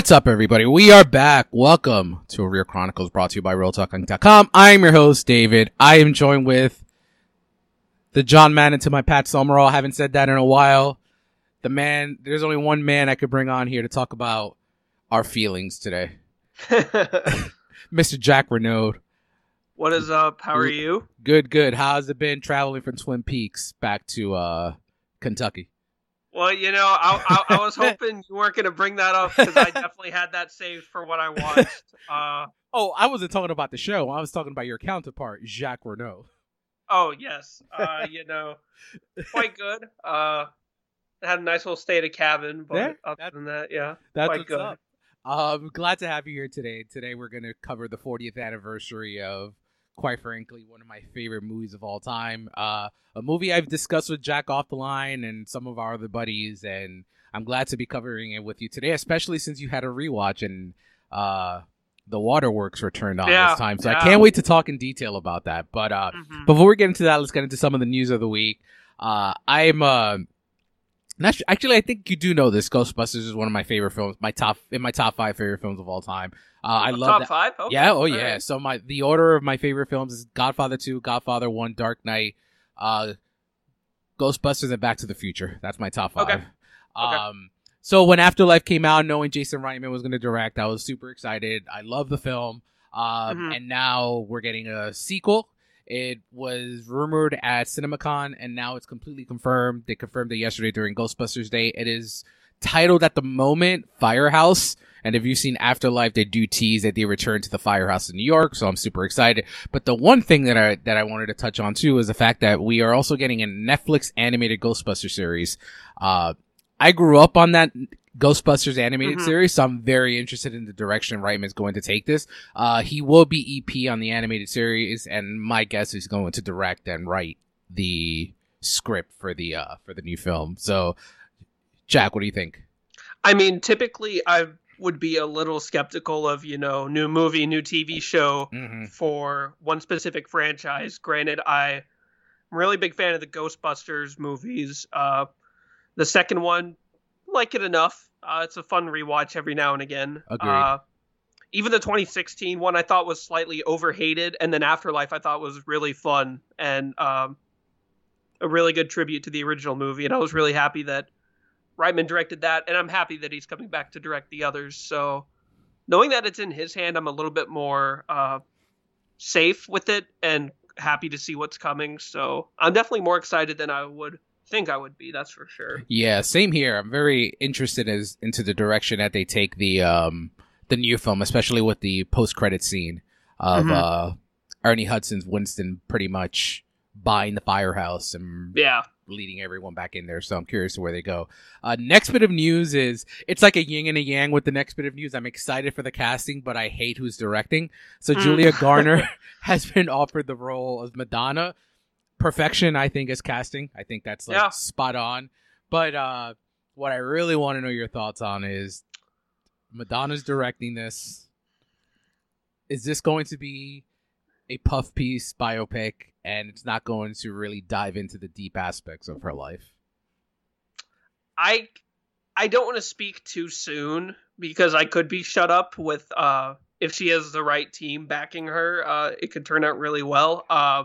What's up, everybody? We are back. Welcome to Rear Chronicles brought to you by RealTalking.com. I'm your host, David. I am joined with the John Madden to my Pat Summerall. I haven't said that in a while. The man, there's only one man I could bring on here to talk about our feelings today. Mr. Jack Renaud. what is up? How are you? Good, good. How's it been traveling from Twin Peaks back to, uh, Kentucky? Well, you know, I, I, I was hoping you weren't going to bring that up because I definitely had that saved for what I watched. Uh, Oh, I wasn't talking about the show. I was talking about your counterpart, Jacques Renault. Oh yes, uh, you know, quite good. Uh, had a nice little stay at a cabin, but Yeah, other that- than that, yeah, That's quite good. up. Um, glad to have you here today. Today we're going to cover the 40th anniversary of, quite frankly, one of my favorite movies of all time. Uh, a movie I've discussed with Jack off the line and some of our other buddies, and I'm glad to be covering it with you today, especially since you had a rewatch and uh, the waterworks were turned on Yeah, this time. So I can't wait to talk in detail about that. But uh, Mhm. before we get into that, let's get into some of the news of the week. Uh, I'm uh, not su- actually. I think you do know this. Ghostbusters is one of my favorite films. My top in my top five favorite films of all time. Uh, I A love top that. five. Okay. Yeah. Oh all yeah. right. So my the order of my favorite films is Godfather Two, Godfather One, Dark Knight, uh, Ghostbusters, and Back to the Future. That's my top five. Okay. Okay. So when Afterlife came out, knowing Jason Reitman was going to direct, I was super excited. I love the film. Um, Mhm. and now we're getting a sequel. It was rumored at CinemaCon, and now it's completely confirmed. They confirmed it yesterday during Ghostbusters Day. It is titled at the moment Firehouse. And if you've seen Afterlife, they do tease that they return to the firehouse in New York, so I'm super excited. But the one thing that I that I wanted to touch on too is the fact that we are also getting a Netflix animated Ghostbuster series. Uh, I grew up on that Ghostbusters animated Mhm. series, so I'm very interested in the direction Reitman's going to take this. Uh, he will be EP on the animated series, and my guess is going to direct and write the script for the uh for the new film. So, Jack, what do you think? I mean, typically I would be a little skeptical of you know new movie, new TV show Mm-hmm. for one specific franchise. Granted, I am really big fan of the Ghostbusters movies. Uh, the second one, like it enough. Uh, it's a fun rewatch every now and again. Agreed. Uh, even the 2016 one I thought was slightly overhated, and then Afterlife I thought was really fun and um, a really good tribute to the original movie. And I was really happy that Reitman directed that, and I'm happy that he's coming back to direct the others. So knowing that it's in his hand, I'm a little bit more uh, safe with it and happy to see what's coming. So I'm definitely more excited than I would think I would be. That's for sure. Yeah, same here. I'm very interested as into the direction that they take the um the new film, especially with the post credit scene of Mhm. uh Ernie Hudson's Winston pretty much buying the firehouse and Yeah. leading everyone back in there. So I'm curious to where they go. Uh, next bit of news is it's like a yin and a yang with the next bit of news. I'm excited for the casting, but I hate who's directing. So Mm. Julia Garner has been offered the role of Madonna. Perfection, I think, is casting. I think that's like Yeah. spot on. But uh, what I really want to know your thoughts on is Madonna's directing this. Is this going to be a puff piece biopic and it's not going to really dive into the deep aspects of her life? I I don't want to speak too soon because I could be shut up with uh if she has the right team backing her, uh it could turn out really well. Uh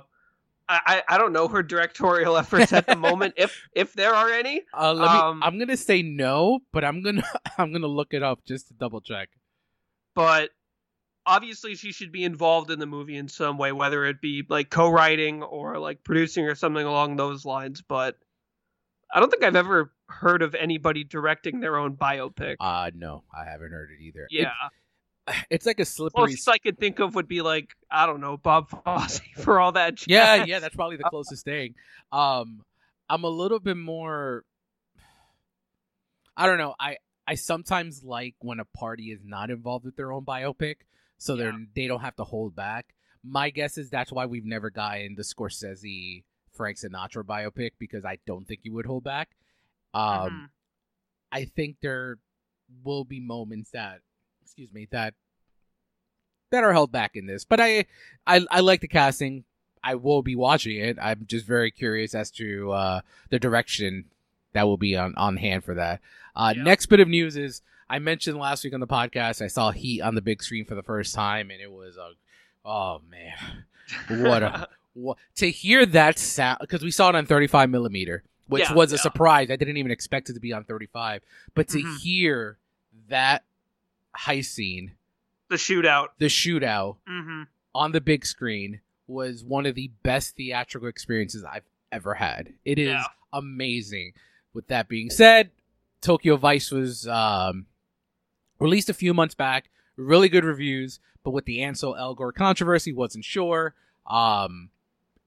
I, I don't know her directorial efforts at the moment, if if there are any. Uh, me, Um, I'm gonna say no, but I'm gonna I'm gonna look it up just to double check. But obviously she should be involved in the movie in some way, whether it be like co-writing or like producing or something along those lines. But I don't think I've ever heard of anybody directing their own biopic. Uh no, I haven't heard it either. yeah. It- it's like a slippery. Closest I could think of would be like I don't know Bob Fosse for all that. Jazz. yeah, yeah, that's probably the closest thing. Um, I'm a little bit more. I don't know. I I sometimes like when a party is not involved with their own biopic, so they're they don't have to hold back. My guess is that's why we've never gotten the Scorsese Frank Sinatra biopic because I don't think you would hold back. Um, Mhm. I think there will be moments that, excuse me, that that are held back in this. But I, I, I like the casting. I will be watching it. I'm just very curious as to uh, the direction that will be on, on hand for that. Uh, Yeah. Next bit of news is I mentioned last week on the podcast I saw Heat on the big screen for the first time, and it was a, oh man, what a what, to hear that sound because we saw it on 35 millimeter, which Yeah, was a yeah. surprise. I didn't even expect it to be on 35, but to Mhm. hear that heist scene, the shootout. the shootout hmm on the big screen was one of the best theatrical experiences I've ever had. It is Yeah. amazing. With that being said, Tokyo Vice was um, released a few months back. Really good reviews, but with the Ansel Elgort controversy, wasn't sure. Um,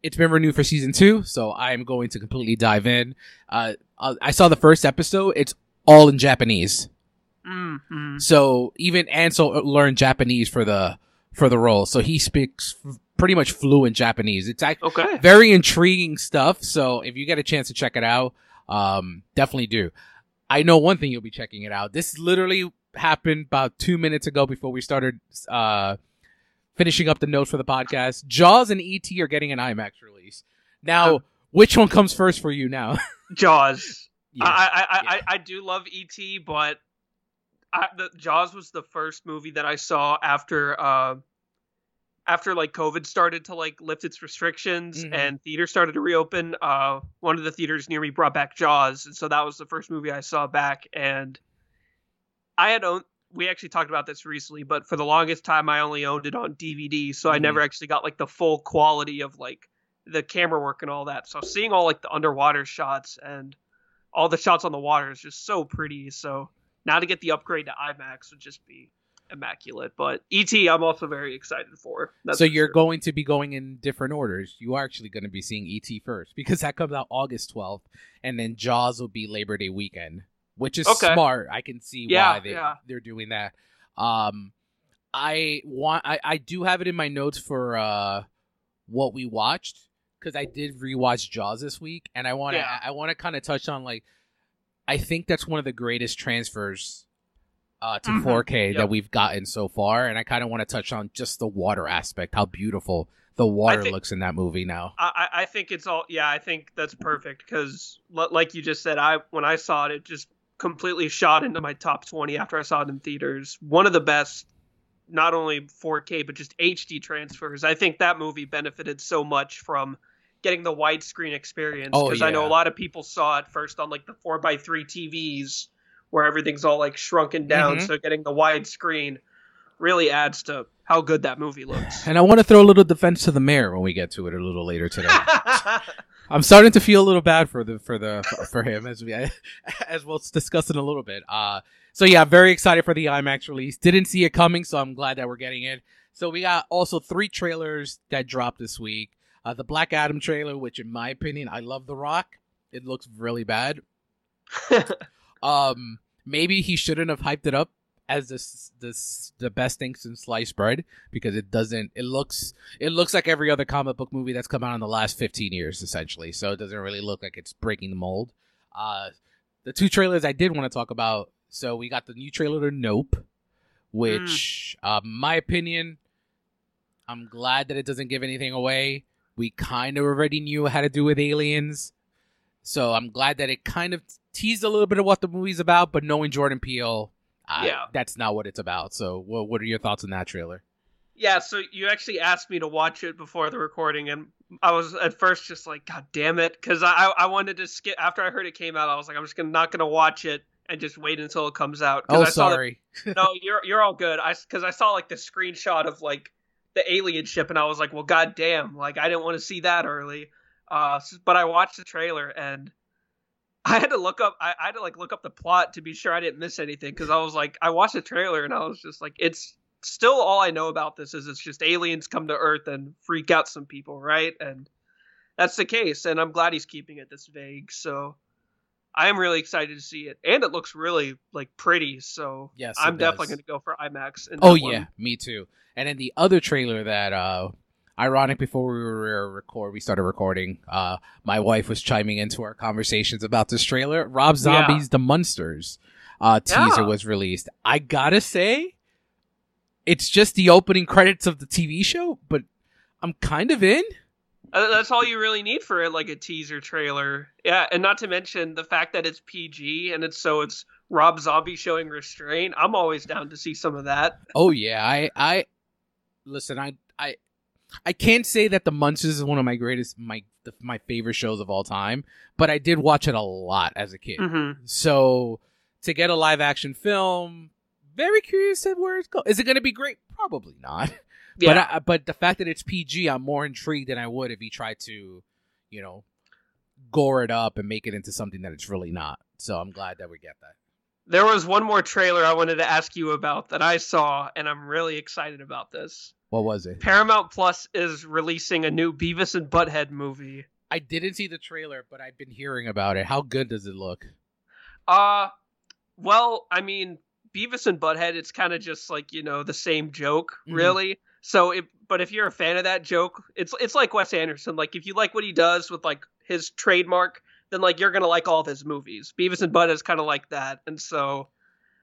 it's been renewed for season two, so I am going to completely dive in. Uh, uh, I saw the first episode. It's all in Japanese. Hmm So even Ansel learned Japanese for the for the role, so he speaks f- pretty much fluent Japanese. It's actually Okay. very intriguing stuff. So if you get a chance to check it out, um, definitely do. I know one thing you'll be checking it out. This literally happened about two minutes ago before we started uh, finishing up the notes for the podcast. Jaws and ET are getting an IMAX release. Now, Um, which one comes first for you now? Jaws. Yeah. I, I, I, yeah. I, I do love ET, but I, the, Jaws was the first movie that I saw after uh, after like COVID started to like lift its restrictions Mhm. and theaters started to reopen. Uh, one of the theaters near me brought back Jaws, and so that was the first movie I saw back. And I had owned. We actually talked about this recently, but for the longest time, I only owned it on DVD, so I Mhm. never actually got like the full quality of like the camera work and all that. So seeing all like the underwater shots and all the shots on the water is just so pretty. So now to get the upgrade to IMAX would just be immaculate. But ET, I'm also very excited for. So you're sure. going to be going in different orders. You are actually going to be seeing ET first because that comes out August 12th, and then Jaws will be Labor Day weekend, which is Okay. smart. I can see Yeah, why they yeah. they're doing that. Um, I want I I do have it in my notes for uh what we watched because I did rewatch Jaws this week, and I want to Yeah. I want to kind of touch on like I think that's one of the greatest transfers uh, to Mhm. 4K Yep. that we've gotten so far, and I kind of want to touch on just the water aspect, how beautiful the water think- looks in that movie now. I, I I think it's all yeah I think that's perfect because like you just said I when I saw it it just completely shot into my top 20 after I saw it in theaters one of the best not only 4K but just HD transfers I think that movie benefited so much from getting the widescreen experience Oh, because I know a lot of people saw it first on like the 4x3 TVs where everything's all like shrunken down Mhm. so getting the widescreen really adds to how good that movie looks And I want to throw a little defense to the mayor when we get to it a little later today. I'm starting to feel a little bad for the for the for him as we as we'll discuss in a little bit. Uh, so yeah, very excited for the IMAX release. Didn't see it coming, so I'm glad that we're getting it. So we got also three trailers that dropped this week. Uh, the Black Adam trailer, which in my opinion, I love The Rock. It looks really bad. Um, maybe he shouldn't have hyped it up as this this the best thing since sliced bread because it doesn't. It looks it looks like every other comic book movie that's come out in the last 15 years, essentially. So it doesn't really look like it's breaking the mold. Uh, the two trailers I did want to talk about. So we got the new trailer to Nope, which, uh, my opinion, I'm glad that it doesn't give anything away. We kind of already knew how to do with aliens, so I'm glad that it kind of teased a little bit of what the movie's about. But knowing Jordan Peele, uh, Yeah. that's not what it's about. So, what what are your thoughts on that trailer? Yeah, so you actually asked me to watch it before the recording, and I was at first just like, God damn it, because I I wanted to skip after I heard it came out. I was like, I'm just gonna not gonna watch it and just wait until it comes out. Oh, I that- sorry. no, you're you're all good. I because I saw like the screenshot of like the alien ship, and I was like, well, god damn, like I didn't want to see that early. Uh, but I watched the trailer and. I had to look up. I, I had to like look up the plot to be sure I didn't miss anything because I was like, I watched the trailer and I was just like, it's still all I know about this is it's just aliens come to Earth and freak out some people, right? And that's the case, and I'm glad he's keeping it this vague. So I am really excited to see it, and it looks really like pretty. So Yes, I'm definitely going to go for IMAX. Oh yeah, one. me too. And then the other trailer that uh ironic before we were record we started recording uh my wife was chiming into our conversations about this trailer rob zombie's Yeah. the Munsters uh teaser Yeah. was released i gotta say it's just the opening credits of the tv show but i'm kind of in That's all you really need for it, like a teaser trailer. Yeah, and not to mention the fact that it's PG and it's so it's Rob Zombie showing restraint. I'm always down to see some of that. oh yeah i i listen i i i can't say that the Munsters is one of my greatest my the, my favorite shows of all time but i did watch it a lot as a kid hmm So to get a live action film, very curious at where it's going. Is it going to be great? Probably not. Yeah, But I, but the fact that it's PG, I'm more intrigued than I would if he tried to, you know, gore it up and make it into something that it's really not. So I'm glad that we get that. there was one more trailer I wanted to ask you about that I saw, and I'm really excited about this. What was it? Paramount Plus is releasing a new Beavis and Butthead movie. I didn't see the trailer, but I've been hearing about it. How good does it look? Uh, well, I mean, Beavis and Butthead, it's kind of just like you know the same joke, Mhm. really. So, it, but if you're a fan of that joke, it's it's like Wes Anderson. Like if you like what he does with like his trademark, then like you're gonna like all of his movies. Beavis and Butthead is kind of like that, and so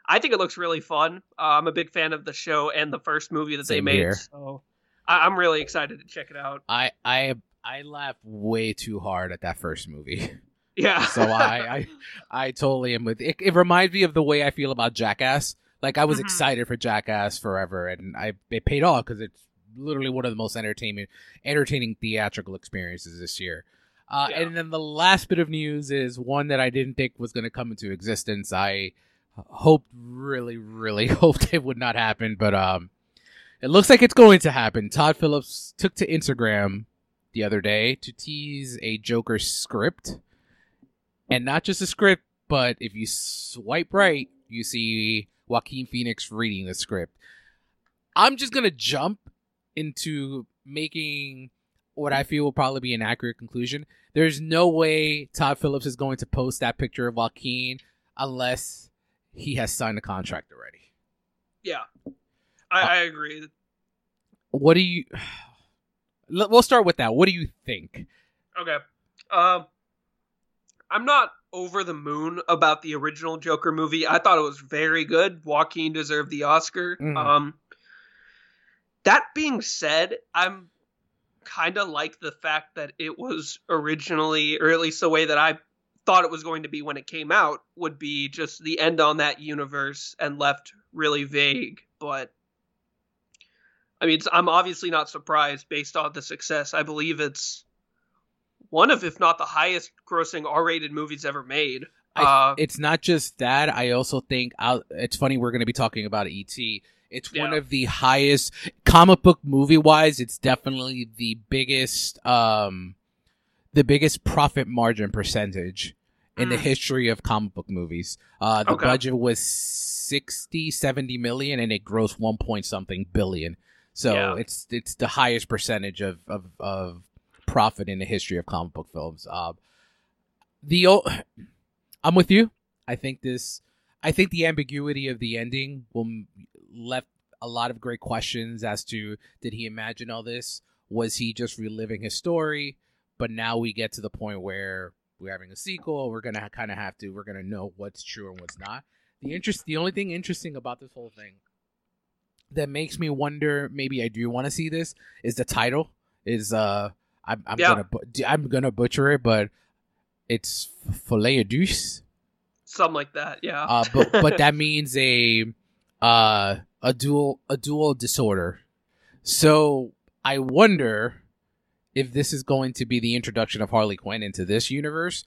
I think it looks really fun. Uh, I'm a big fan of the show and the first movie that they made, here. so I, I'm really excited to check it out. I I I laughed way too hard at that first movie. Yeah. So I, I, I totally am with it. It reminds me of the way I feel about Jackass. Like I was Mhm. excited for Jackass forever, and I it paid off because it's literally one of the most entertainment, entertaining theatrical experiences this year. Uh, Yeah. And then the last bit of news is one that I didn't think was going to come into existence. I hoped, really, really hoped it would not happen, but um, it looks like it's going to happen. Todd Phillips took to Instagram the other day to tease a Joker script, and not just a script, but if you swipe right, you see Joaquin Phoenix reading the script. I'm just gonna jump into making what I feel will probably be an accurate conclusion. There's no way Todd Phillips is going to post that picture of Joaquin unless he has signed a contract already. yeah. I, I agree. What do you? We'll start with that. What do you think? Okay. Um, I'm not over the moon about the original Joker movie. I thought it was very good. Joaquin deserved the Oscar. Mhm. Um, that being said, I'm kind of like the fact that it was originally, or at least the way that I thought it was going to be when it came out, would be just the end on that universe and left really vague. But I mean, I'm obviously not surprised based on the success. I believe it's one of, if not the highest grossing R-rated movies ever made. I- uh, It's not just that. I also think i it's funny we're going to be talking about ET. It's one of the highest comic book movie wise. It's definitely the biggest, um, the biggest profit margin percentage in the Mm. history of comic book movies. Uh, the Okay. budget was 60, 70 million and it grossed one point something billion. So Yeah. it's, it's the highest percentage of, of, of profit in the history of comic book films. Uh, the, o- I'm with you. I think this. I think the ambiguity of the ending will left a lot of great questions as to did he imagine all this? Was he just reliving his story? But now we get to the point where we're having a sequel. We're gonna kind of have to. We're gonna know what's true and what's not. The interest. The only thing interesting about this whole thing that makes me wonder. Maybe I do want to see this. Is the title? Is uh. I'm, I'm Yeah. gonna I'm gonna butcher it, but it's Folie à Douce. something like that. Yeah. Uh, but but that means a uh a dual a dual disorder. So I wonder if this is going to be the introduction of Harley Quinn into this universe,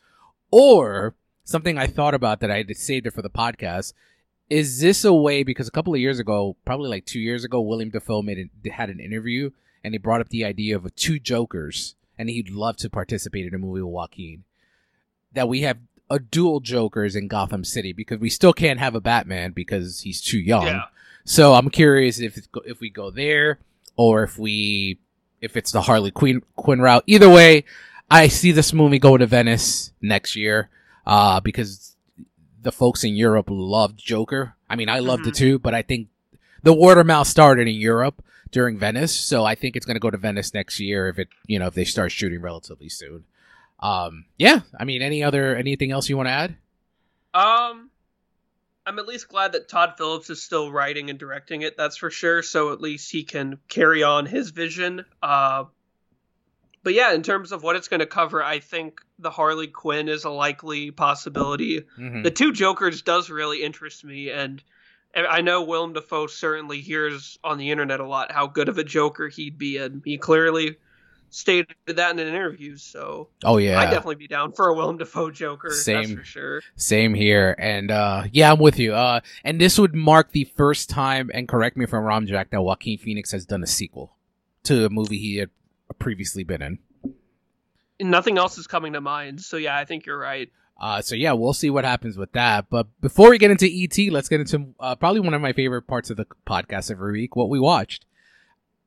or something I thought about that I had saved it for the podcast. Is this a way? Because a couple of years ago, probably like two years ago, Willem Dafoe made had an interview and he brought up the idea of two Jokers, and he'd love to participate in a movie with Joaquin. That we have a dual Jokers in Gotham City because we still can't have a Batman because he's too young. yeah. So I'm curious if if we go there or if we if it's the Harley Quinn Quinn route. Either way, I see this movie going to Venice next year uh, because the folks in Europe loved Joker. I mean, I loved it Mhm. too, but I think the word of mouth started in Europe during Venice. So I think it's going to go to Venice next year if it, you know, if they start shooting relatively soon. Um, yeah. I mean, any other anything else you want to add? Um, I'm at least glad that Todd Phillips is still writing and directing it. That's for sure. So at least he can carry on his vision. Uh, but yeah, in terms of what it's going to cover, I think the Harley Quinn is a likely possibility. Mhm. The two Jokers does really interest me, and I know Willem Dafoe certainly hears on the internet a lot how good of a Joker he'd be, and he clearly stated that in an interview. So Oh yeah. I'd definitely be down for a Willem Dafoe Joker. That's Same. for sure. Same here. And uh yeah, I'm with you. Uh and this would mark the first time, and correct me if I'm wrong, Jack, that Joaquin Phoenix has done a sequel to a movie he had previously been in. Nothing else is coming to mind. So yeah, I think you're right. Uh so yeah, we'll see what happens with that. But before we get into ET, let's get into uh, probably one of my favorite parts of the podcast every week, what we watched.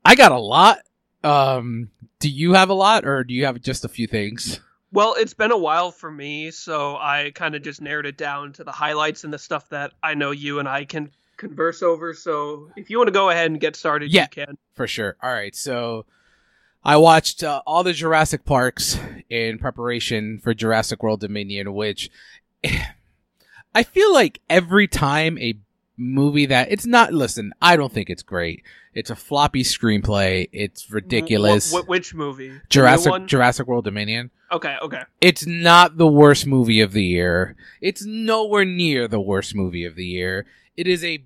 I got a lot. Um do you have a lot or do you have just a few things? Well, it's been a while for me, so I kind of just narrowed it down to the highlights and the stuff that I know you and I can converse over. So if you want to go ahead and get started, Yeah. you can. For sure. All right. So I watched uh, all the Jurassic Parks in preparation for Jurassic World Dominion, which I feel like every time a movie that it's not, listen, I don't think it's great. It's a floppy screenplay. It's ridiculous. Wh- wh- which movie? Jurassic. Jurassic World Dominion. Okay, okay. It's not the worst movie of the year. It's nowhere near the worst movie of the year. It is a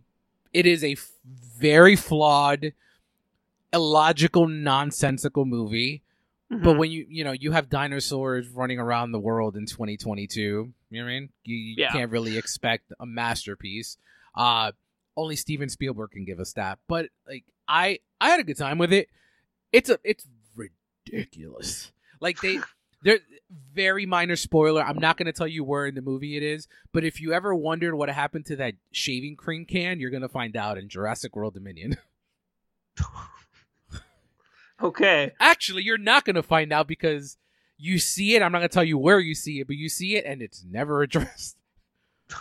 it is a f- very flawed, illogical, nonsensical movie. But Mhm. when you you know you have dinosaurs running around the world in 2022, you know what I mean? You, you Yeah. can't really expect a masterpiece. Uh only Steven Spielberg can give us that. But like I I had a good time with it. It's a it's ridiculous. Like they they're very minor spoiler. I'm not going to tell you where in the movie it is, but if you ever wondered what happened to that shaving cream can, you're going to find out in Jurassic World Dominion. okay. Actually, you're not going to find out because you see it. I'm not going to tell you where you see it, but you see it and it's never addressed.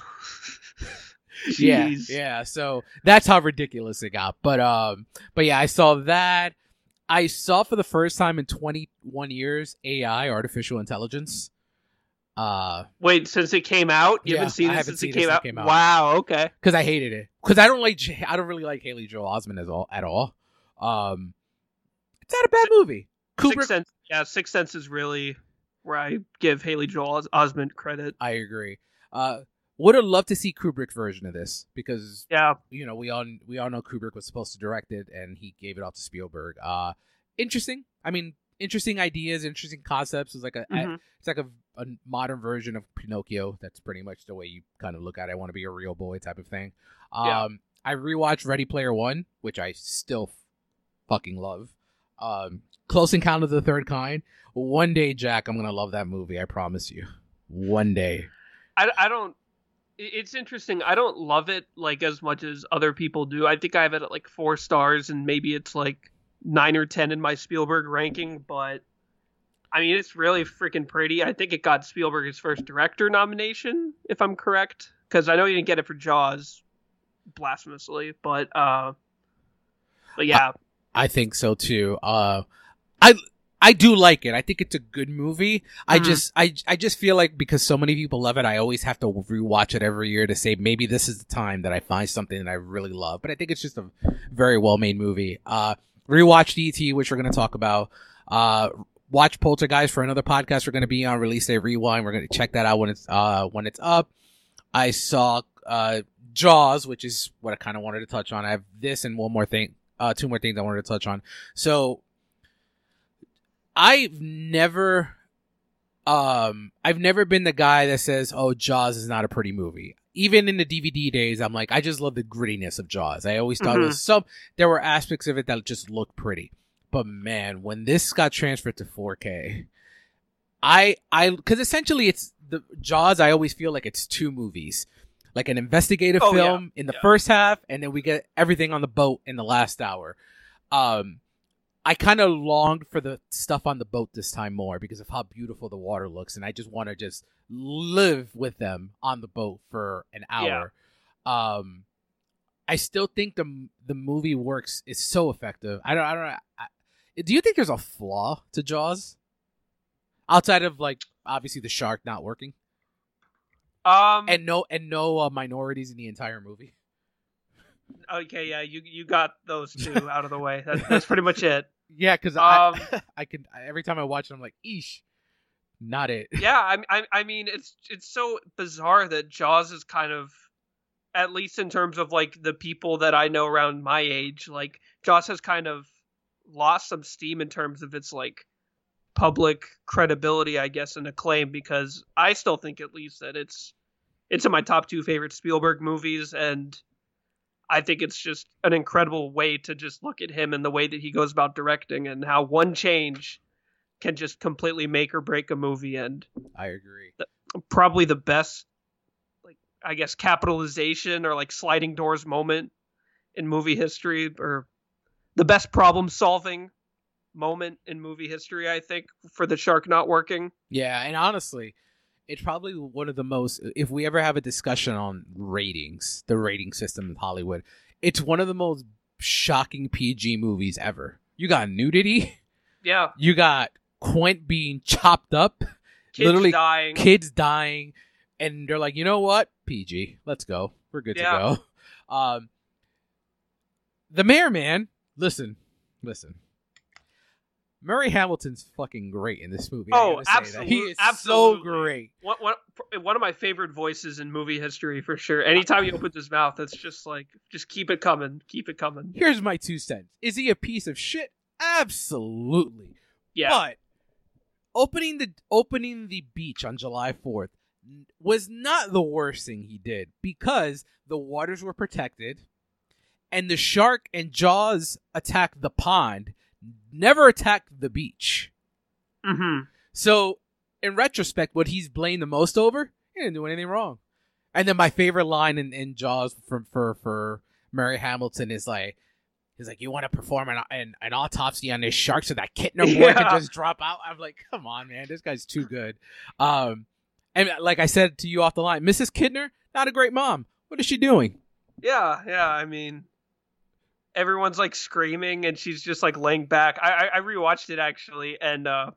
Yeah, yeah. So that's how ridiculous it got. But um, but yeah, I saw that. I saw for the first time in 21 years AI, artificial intelligence. Uh, Wait, since it came out, you Yeah, haven't seen I it since it came it out? came out. Wow. Okay. because I hated it. Because I don't like, I don't really like Haley Joel Osment at all. At all. Um, not a bad movie. Sixth Kubrick. Sense. Yeah, Sixth Sense is really where I give Haley Joel Os- Osment credit. I agree. Uh, would have loved to see Kubrick's version of this because Yeah. you know we all we all know Kubrick was supposed to direct it and he gave it off to Spielberg. Uh, interesting. I mean, interesting ideas, interesting concepts. It's like a Mhm. it's like a, a modern version of Pinocchio. That's pretty much the way you kind of look at it. I want to be a real boy type of thing. Um, Yeah. I rewatched Ready Player One, which I still fucking love. Um, Close Encounter of the Third Kind. One day, Jack, I'm gonna love that movie. I promise you. One day. I, I don't. It's interesting. I don't love it like as much as other people do. I think I have it at like four stars, and maybe it's like nine or ten in my Spielberg ranking. But I mean, it's really freaking pretty. I think it got Spielberg his first director nomination, if I'm correct, because I know he didn't get it for Jaws, blasphemously. But uh, but yeah, I think so too. Uh, I I do like it. I think it's a good movie. I Mhm. just I I just feel like because so many people love it, I always have to rewatch it every year to say maybe this is the time that I find something that I really love. But I think it's just a very well made movie. Uh, rewatched ET, which we're going to talk about. Uh, watch Poltergeist for another podcast we're going to be on release day rewind. We're going to check that out when it's uh when it's up. I saw uh Jaws, which is what I kind of wanted to touch on. I have this and one more thing, uh, two more things I wanted to touch on. So I've never, um, I've never been the guy that says, "Oh, Jaws is not a pretty movie." Even in the DVD days, I'm like, I just love the grittiness of Jaws. I always thought it was some. There were aspects of it that just looked pretty, but man, when this got transferred to 4K, I, I, because essentially it's the Jaws. I always feel like it's two movies, like an investigative Oh, yeah. film in the Yeah. first half, and then we get everything on the boat in the last hour. Um, I kind of longed for the stuff on the boat this time more because of how beautiful the water looks, and I just want to just live with them on the boat for an hour. Um, I still think the the movie works. It's so effective. I don't. I don't. I, do you think there's a flaw to Jaws outside of like obviously the shark not working Um. and no and no uh, minorities in the entire movie? okay, yeah, you you got those two out of the way. That, that's pretty much it. Yeah, because Um, I I can every time I watch it, I'm like, eesh, not it. yeah, I, I I mean it's it's so bizarre that Jaws is kind of at least in terms of like the people that I know around my age, like Jaws has kind of lost some steam in terms of its like public credibility, I guess, and acclaim because I still think at least that it's it's in my top two favorite Spielberg movies and I think it's just an incredible way to just look at him and the way that he goes about directing and how one change can just completely make or break a movie and I agree. probably the best like I guess capitalization or like sliding doors moment in movie history or the best problem solving moment in movie history I think for the shark not working. Yeah, and honestly, it's probably one of the most. If we ever have a discussion on ratings, the rating system in Hollywood, it's one of the most shocking PG movies ever. You got nudity. Yeah, You got Quint being chopped up, kids Literally dying. kids dying, and they're like, you know what? PG. Let's go. We're good Yeah. to go. Um, the mayor man. Listen, listen. Murray Hamilton's fucking great in this movie. Oh, gotta say that. absolute- He is absolutely. so great. One, one, one of my favorite voices in movie history for sure. Anytime he opens his mouth, it's just like, just keep it coming, keep it coming. Here's my two cents. Is he a piece of shit? Absolutely. Yeah, But opening the opening the beach on July 4th was not the worst thing he did because the waters were protected and the shark and jaws attacked the pond, never attacked the beach. hmm So, in retrospect, what he's blamed the most over, he didn't do anything wrong. And then my favorite line in, in Jaws from for for Murray Hamilton is like, he's like, "You want to perform an, an an autopsy on this shark so that Kintner boy can just drop out?" I'm like, "Come on, man, this guy's too good." Um, and like I said to you off the line, Mrs. Kintner, not a great mom. What is she doing? Yeah, yeah. I mean, everyone's like screaming, and she's just like laying back. I I, I rewatched it actually, and uh,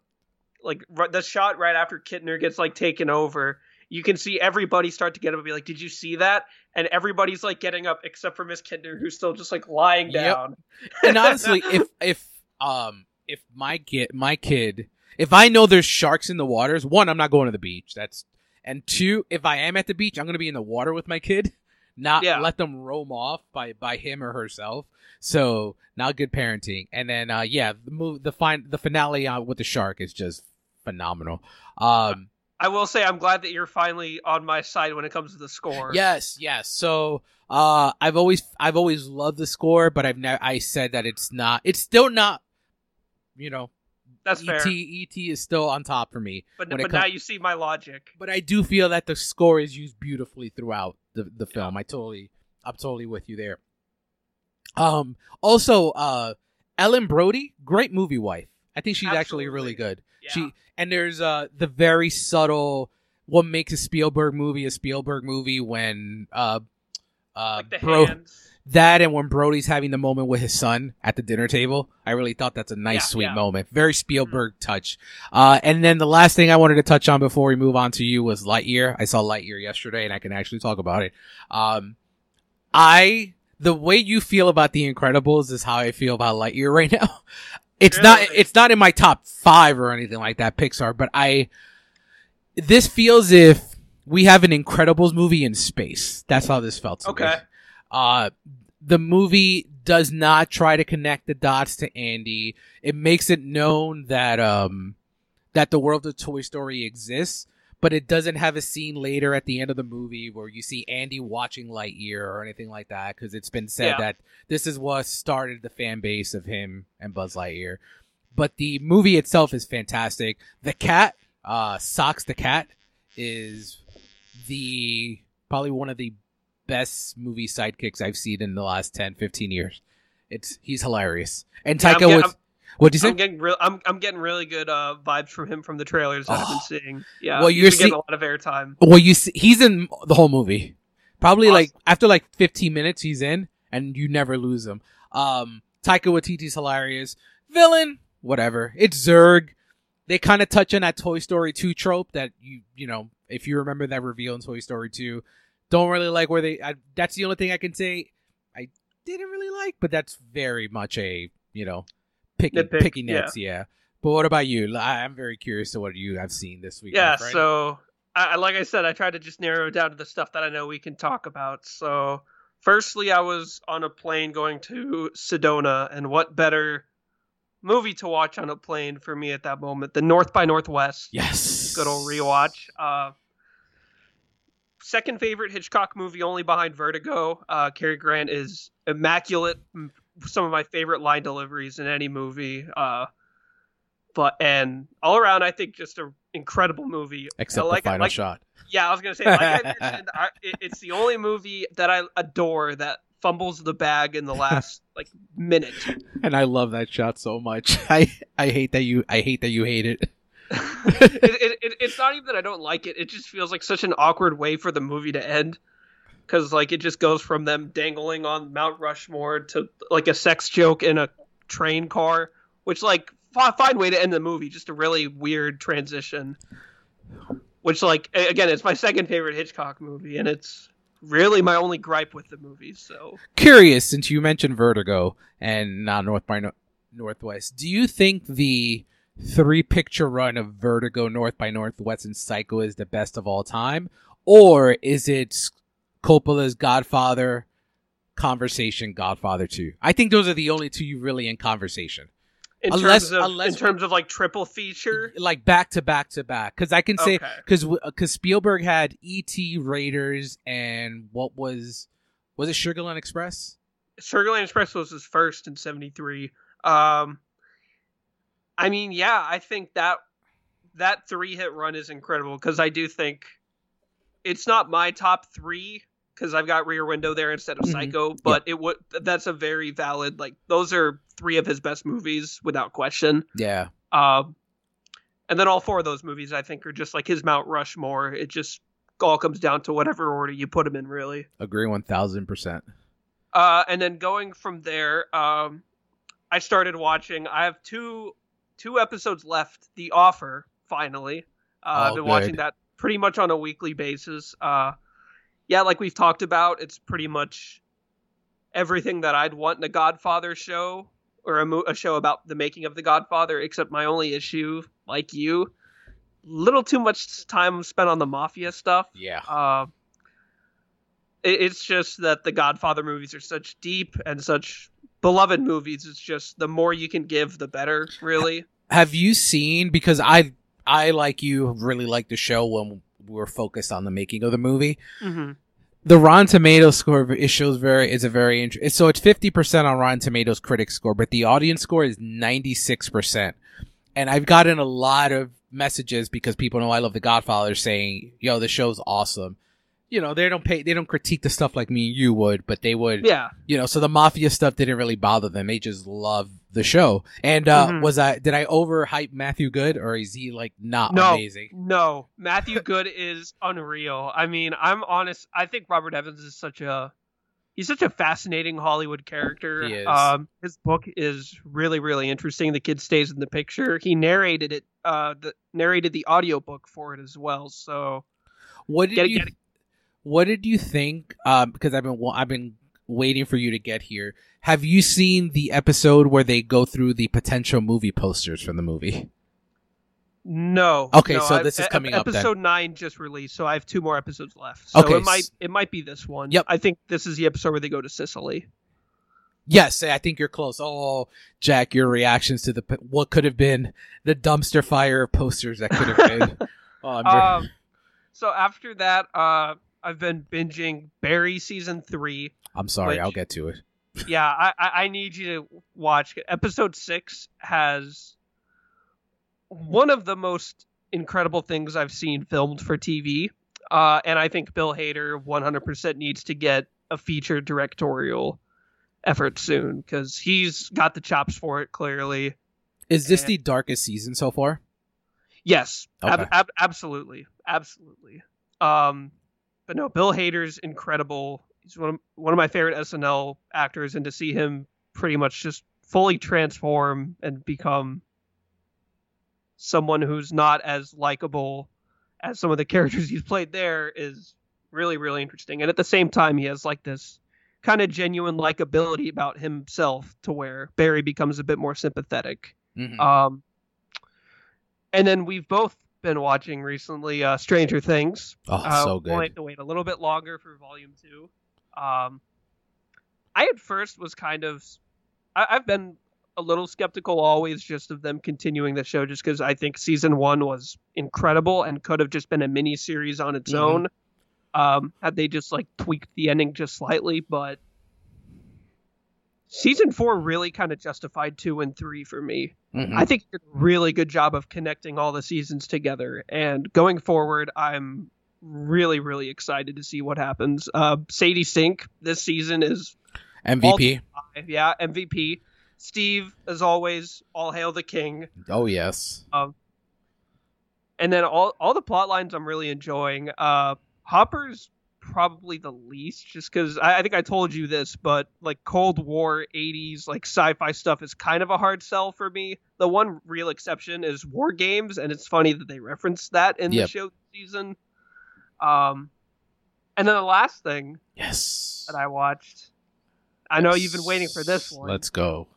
like r- the shot right after Kintner gets like taken over, you can see everybody start to get up and be like, "Did you see that?" And everybody's like getting up except for Miss Kintner, who's still just like lying Yep. down. And honestly, if if um if my kid my kid if I know there's sharks in the waters, one, I'm not going to the beach. That's and two, if I am at the beach, I'm gonna be in the water with my kid, not Yeah. let them roam off by by him or herself. So not good parenting. And then uh yeah, the move the fine the finale uh, with the shark is just phenomenal. Um I will say I'm glad that you're finally on my side when it comes to the score. Yes, yes. So uh I've always I've always loved the score, but I've never I said that it's not it's still not you know that's fair. ET ET is still on top for me. but but com- now you see my logic. But I do feel that the score is used beautifully throughout the, the film. I totally I'm totally with you there. Um also uh Ellen Brody, great movie wife. I think she's actually really good. Yeah. She and there's uh the very subtle what makes a Spielberg movie a Spielberg movie when uh uh like the bro hands. That and when Brody's having the moment with his son at the dinner table. I really thought that's a nice Yeah, sweet yeah. moment. Very Spielberg touch. Uh and then the last thing I wanted to touch on before we move on to you was Lightyear. I saw Lightyear yesterday and I can actually talk about it. Um I the way you feel about The Incredibles is how I feel about Lightyear right now. It's not it's not in my top 5 or anything like that Pixar, but I this feels if we have an Incredibles movie in space. That's how this felt to me. Uh, the movie does not try to connect the dots to Andy. It makes it known that um that the world of Toy Story exists, but it doesn't have a scene later at the end of the movie where you see Andy watching Lightyear or anything like that because it's been said Yeah. that this is what started the fan base of him and Buzz Lightyear. But the movie itself is fantastic. The cat, uh, Sox the cat, is the probably one of the best movie sidekicks I've seen in the last 10, 15 years. It's he's hilarious. And Taika get- was what do you say? I'm getting real. I'm I'm getting really good uh, vibes from him from the trailers that I've been seeing. Yeah, Well, you're been getting a lot of airtime. well, you see, he's in the whole movie. Probably Awesome. like after like 15 minutes he's in and you never lose him. Um, Taika Waititi's hilarious. Villain, whatever. It's Zurg. They kind of touch on that Toy Story 2 trope that you, you know, if you remember that reveal in Toy Story 2, don't really like where they, I, that's the only thing I can say I didn't really like, but that's very much a, you know, picky, Nitpick, picky nits, yeah. But what about you? I- I'm very curious to what you have seen this week. Yeah, so I, I- like I said, I tried to just narrow it down to the stuff that I know we can talk about. So, firstly, I was on a plane going to Sedona, and what better movie to watch on a plane for me at that moment than North by Northwest? yes, Good old rewatch. Uh, second favorite Hitchcock movie, only behind Vertigo. Uh, Cary Grant is immaculate. Some of my favorite line deliveries in any movie. Uh, but and all around, I think just an incredible movie. Except like, the final like, shot. Yeah, I was gonna say, like I mentioned, I, it, it's the only movie that I adore that fumbles the bag in the last like minute. And I love that shot so much. I I hate that you I hate that you hate it. it, it, it, it's not even that I don't like it. It just feels like such an awkward way for the movie to end. Because like it just goes from them dangling on Mount Rushmore to like a sex joke in a train car, which like fi- fine way to end the movie. Just a really weird transition. Which like again, it's my second favorite Hitchcock movie, and it's really my only gripe with the movie. So Curious, since you mentioned Vertigo and not North by no- Northwest, do you think the three picture run of Vertigo, North by Northwest, and Psycho is the best of all time, or is it Coppola's Godfather, Conversation, Godfather Two? I think those are the only two you really in conversation. in Unless- terms of unless in terms of like triple feature, like back to back to back because i can say Okay. because because spielberg had et raiders and what was was it sugarland express Sugarland Express was his first in '73. Um, I mean, yeah, I think that that three hit run is incredible because I do think it's not my top three because I've got Rear Window there instead of Mhm. Psycho, but it would that's a very valid like those are three of his best movies without question. yeah Um, and then all four of those movies I think are just like his Mount Rushmore. It just all comes down to whatever order you put them in, really. agree 1000% Uh, and then going from there, um, I started watching. I have two two episodes left. The Offer, finally. Uh, Oh, I've been good. watching that pretty much on a weekly basis. Uh, yeah, like we've talked about, it's pretty much everything that I'd want in a Godfather show or a, mo- a show about the making of the Godfather. Except my only issue, like you, little too much time spent on the mafia stuff. yeah Uh, it, it's just that the Godfather movies are such deep and such beloved movies. It's just the more you can give, the better. Really. have you seen because i i like you really like the show when we were focused on the making of the movie Mm-hmm. the Rotten Tomatoes score it shows very it's a very interesting. So it's fifty percent on Rotten Tomatoes critic score, but the audience score is ninety six percent. And I've gotten a lot of messages because people know I love The Godfather saying, "Yo, the show's awesome." You know, they don't pay, they don't critique the stuff like me and you would, but they would. Yeah. You know, so the mafia stuff didn't really bother them. They just love the show. And uh Mhm. was I did I overhype Matthew Goode or is he like not No. amazing? No, Matthew Goode is unreal. I mean, I'm honest. I think Robert Evans is such a he's such a fascinating Hollywood character. He is. Um, his book is really really interesting. The kid stays in the picture. He narrated it. Uh, the narrated the audiobook for it as well. So What did Get you get it. What did you think? Um, because I've been I've been waiting for you to get here. Have you seen the episode where they go through the potential movie posters from the movie? No. Okay, no, so I- this is coming up. Episode nine just released, so I have two more episodes left. So Okay, it might it might be this one. Yep. I think this is the episode where they go to Sicily. Yes, I think you're close. Oh, Jack, your reactions to the what could have been the dumpster fire of posters that could have been. oh, Um, so after that, uh, I've been binging Barry season three. I'm sorry, which- I'll get to it. Yeah, I, I, I need you to watch. Episode six has one of the most incredible things I've seen filmed for TV. Uh, and I think Bill Hader 100% needs to get a feature directorial effort soon because he's got the chops for it, clearly. Is this and- the darkest season so far? Yes, ab- ab- absolutely, absolutely. Um, but no, Bill Hader's incredible. he's one of one of my favorite SNL actors, and to see him pretty much just fully transform and become someone who's not as likable as some of the characters he's played there is really really interesting. And at the same time, he has like this kind of genuine likability about himself to where Barry becomes a bit more sympathetic. Mhm. Um, and then we've both been watching recently uh, Stranger Things. oh, Uh, so We'll have good. to wait a little bit longer for Volume Two. Um, I at first was kind of, I, I've been a little skeptical always just of them continuing the show, just because I think season one was incredible and could have just been a mini series on its Mhm. own. Um, had they just like tweaked the ending just slightly, but season four really kind of justified two and three for me. Mhm. I think did a really good job of connecting all the seasons together. And going forward, I'm really, really excited to see what happens. Uh, Sadie Sink this season is, MVP. yeah, MVP. Steve, as always, all hail the king. Oh yes. Um, And then all all the plot lines I'm really enjoying. Uh, Hopper's probably the least, just because I, I think I told you this, but like Cold War '80s like sci-fi stuff is kind of a hard sell for me. The one real exception is War Games, and it's funny that they referenced that in Yep. the show season. Um, and then the last thing Yes. that I watched, I know you've been waiting for this one. Let's go.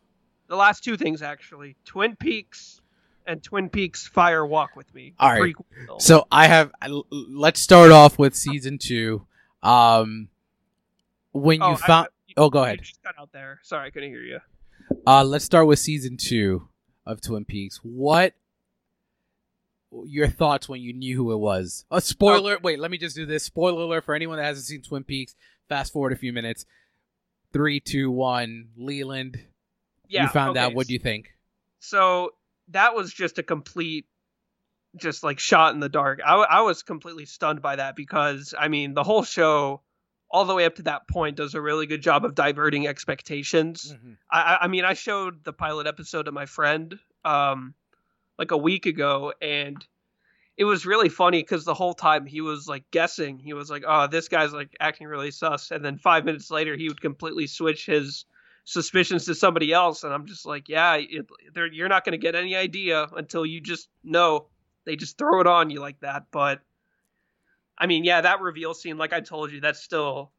The last two things actually, Twin Peaks and Twin Peaks Fire Walk with Me. All right. prequel. So I have. Let's start off with season two. Um, when you Oh, I- found. you- oh, go you ahead. just cut out there. Sorry, I couldn't hear you. Uh, let's start with season two of Twin Peaks. What your thoughts when you knew who it was? A spoiler. Wait, let me just do this. Spoiler alert for anyone that hasn't seen Twin Peaks. Fast forward a few minutes. Three, two, one. Leland. Yeah, you found okay. out. What do you think? So that was just a complete, just like shot in the dark. I, I was completely stunned by that because I mean the whole show, all the way up to that point, does a really good job of diverting expectations. I, I- I mean, I showed the pilot episode to my friend um, like a week ago, and it was really funny because the whole time he was like guessing. He was like, "Oh, this guy's like acting really sus," and then five minutes later, he would completely switch his suspicions to somebody else, and I'm just like, "Yeah, it, you're not going to get any idea until you just know." They just throw it on you like that, but. I mean, yeah, that reveal scene, like I told you, that's still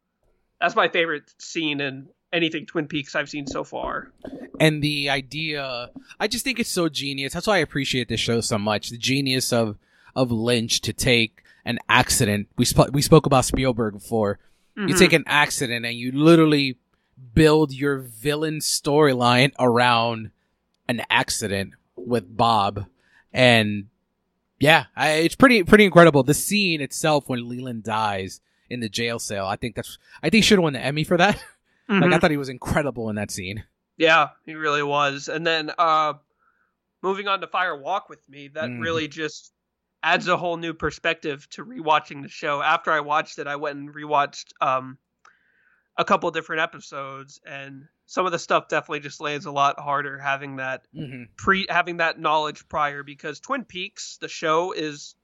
that's my favorite scene in anything Twin Peaks I've seen so far. and the idea i just think it's so genius that's why i appreciate this show so much the genius of of lynch to take an accident we, sp- we spoke about spielberg before you Mhm. take an accident and you literally build your villain storyline around an accident with bob and yeah I, it's pretty pretty incredible the scene itself when leland dies in the jail cell i think that's i think he should have won the emmy for that like Mhm. i thought he was incredible in that scene yeah, he really was. And then uh moving on to Fire Walk with Me, that Mhm. really just adds a whole new perspective to rewatching the show. After I watched it, I went and rewatched um a couple different episodes and some of the stuff definitely just lands a lot harder having that mm-hmm. pre having that knowledge prior because Twin Peaks the show is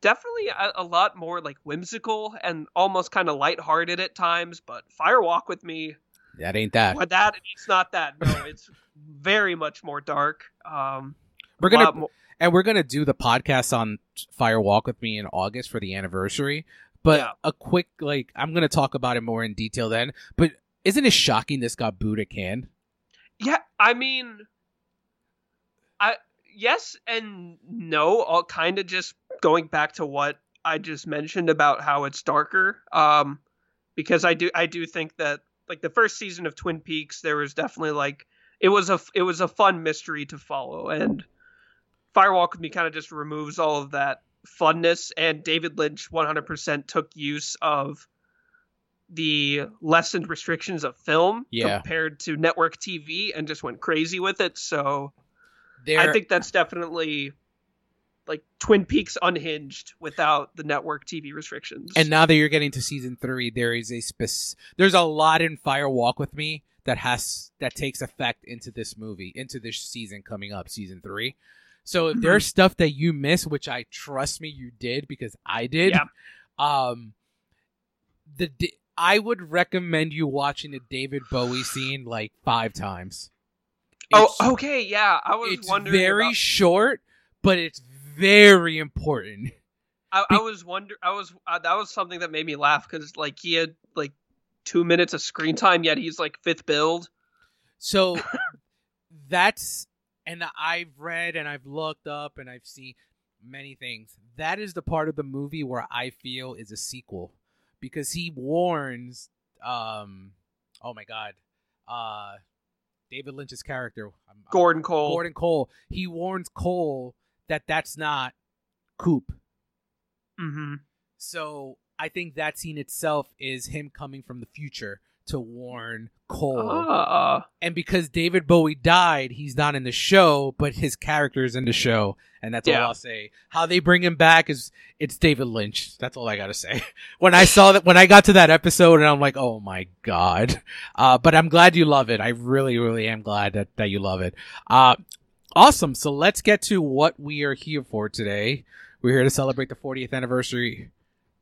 definitely a, a lot more like whimsical and almost kind of lighthearted at times but Fire Walk with Me that ain't that but that it's not that no it's very much more dark um We're gonna more- and we're gonna do the podcast on Fire Walk with Me in August for the anniversary. But Yeah. a quick like I'm gonna talk about it more in detail then. But isn't it shocking this got booed at Cannes? yeah I mean I yes and no all kind of just going back to what I just mentioned about how it's darker um because I do I do think that like the first season of Twin Peaks there was definitely like it was a it was a fun mystery to follow and Fire Walk with Me kind of just removes all of that funness and David Lynch 100% took use of the lessened restrictions of film Yeah. compared to network TV and just went crazy with it so There, I think that's definitely like Twin Peaks unhinged without the network TV restrictions. and now that you're getting to season three, there is a spec- there's a lot in Fire Walk with Me that has that takes effect into this movie, into this season coming up, season three. So if there's stuff that you miss, which I trust me you did because I did, Yeah. um, the I would recommend you watching the David Bowie scene like five times. Oh, okay, yeah. I was wondering it's wondering. very about- short, but it's very important. I, I was wonder. I was uh, that was something that made me laugh because like he had like two minutes of screen time, yet he's like fifth build. So that's and I've read and I've looked up and I've seen many things. That is the part of the movie where I feel is a sequel because he warns um oh my god. Uh David Lynch's character I'm- I'm- Gordon Cole. Gordon Cole. He warns Cole that that's not Coop. hmm So I think that scene itself is him coming from the future to warn Cole. Ah, And because David Bowie died, he's not in the show, but his character is in the show, and that's Yeah. all I'll say. How they bring him back is it's David Lynch. That's all I gotta say. When I saw that, when I got to that episode, and I'm like, oh my god. Uh, but I'm glad you love it. I really, really am glad that that you love it. Uh, awesome. So let's get to what we are here for today. We're here to celebrate the 40th anniversary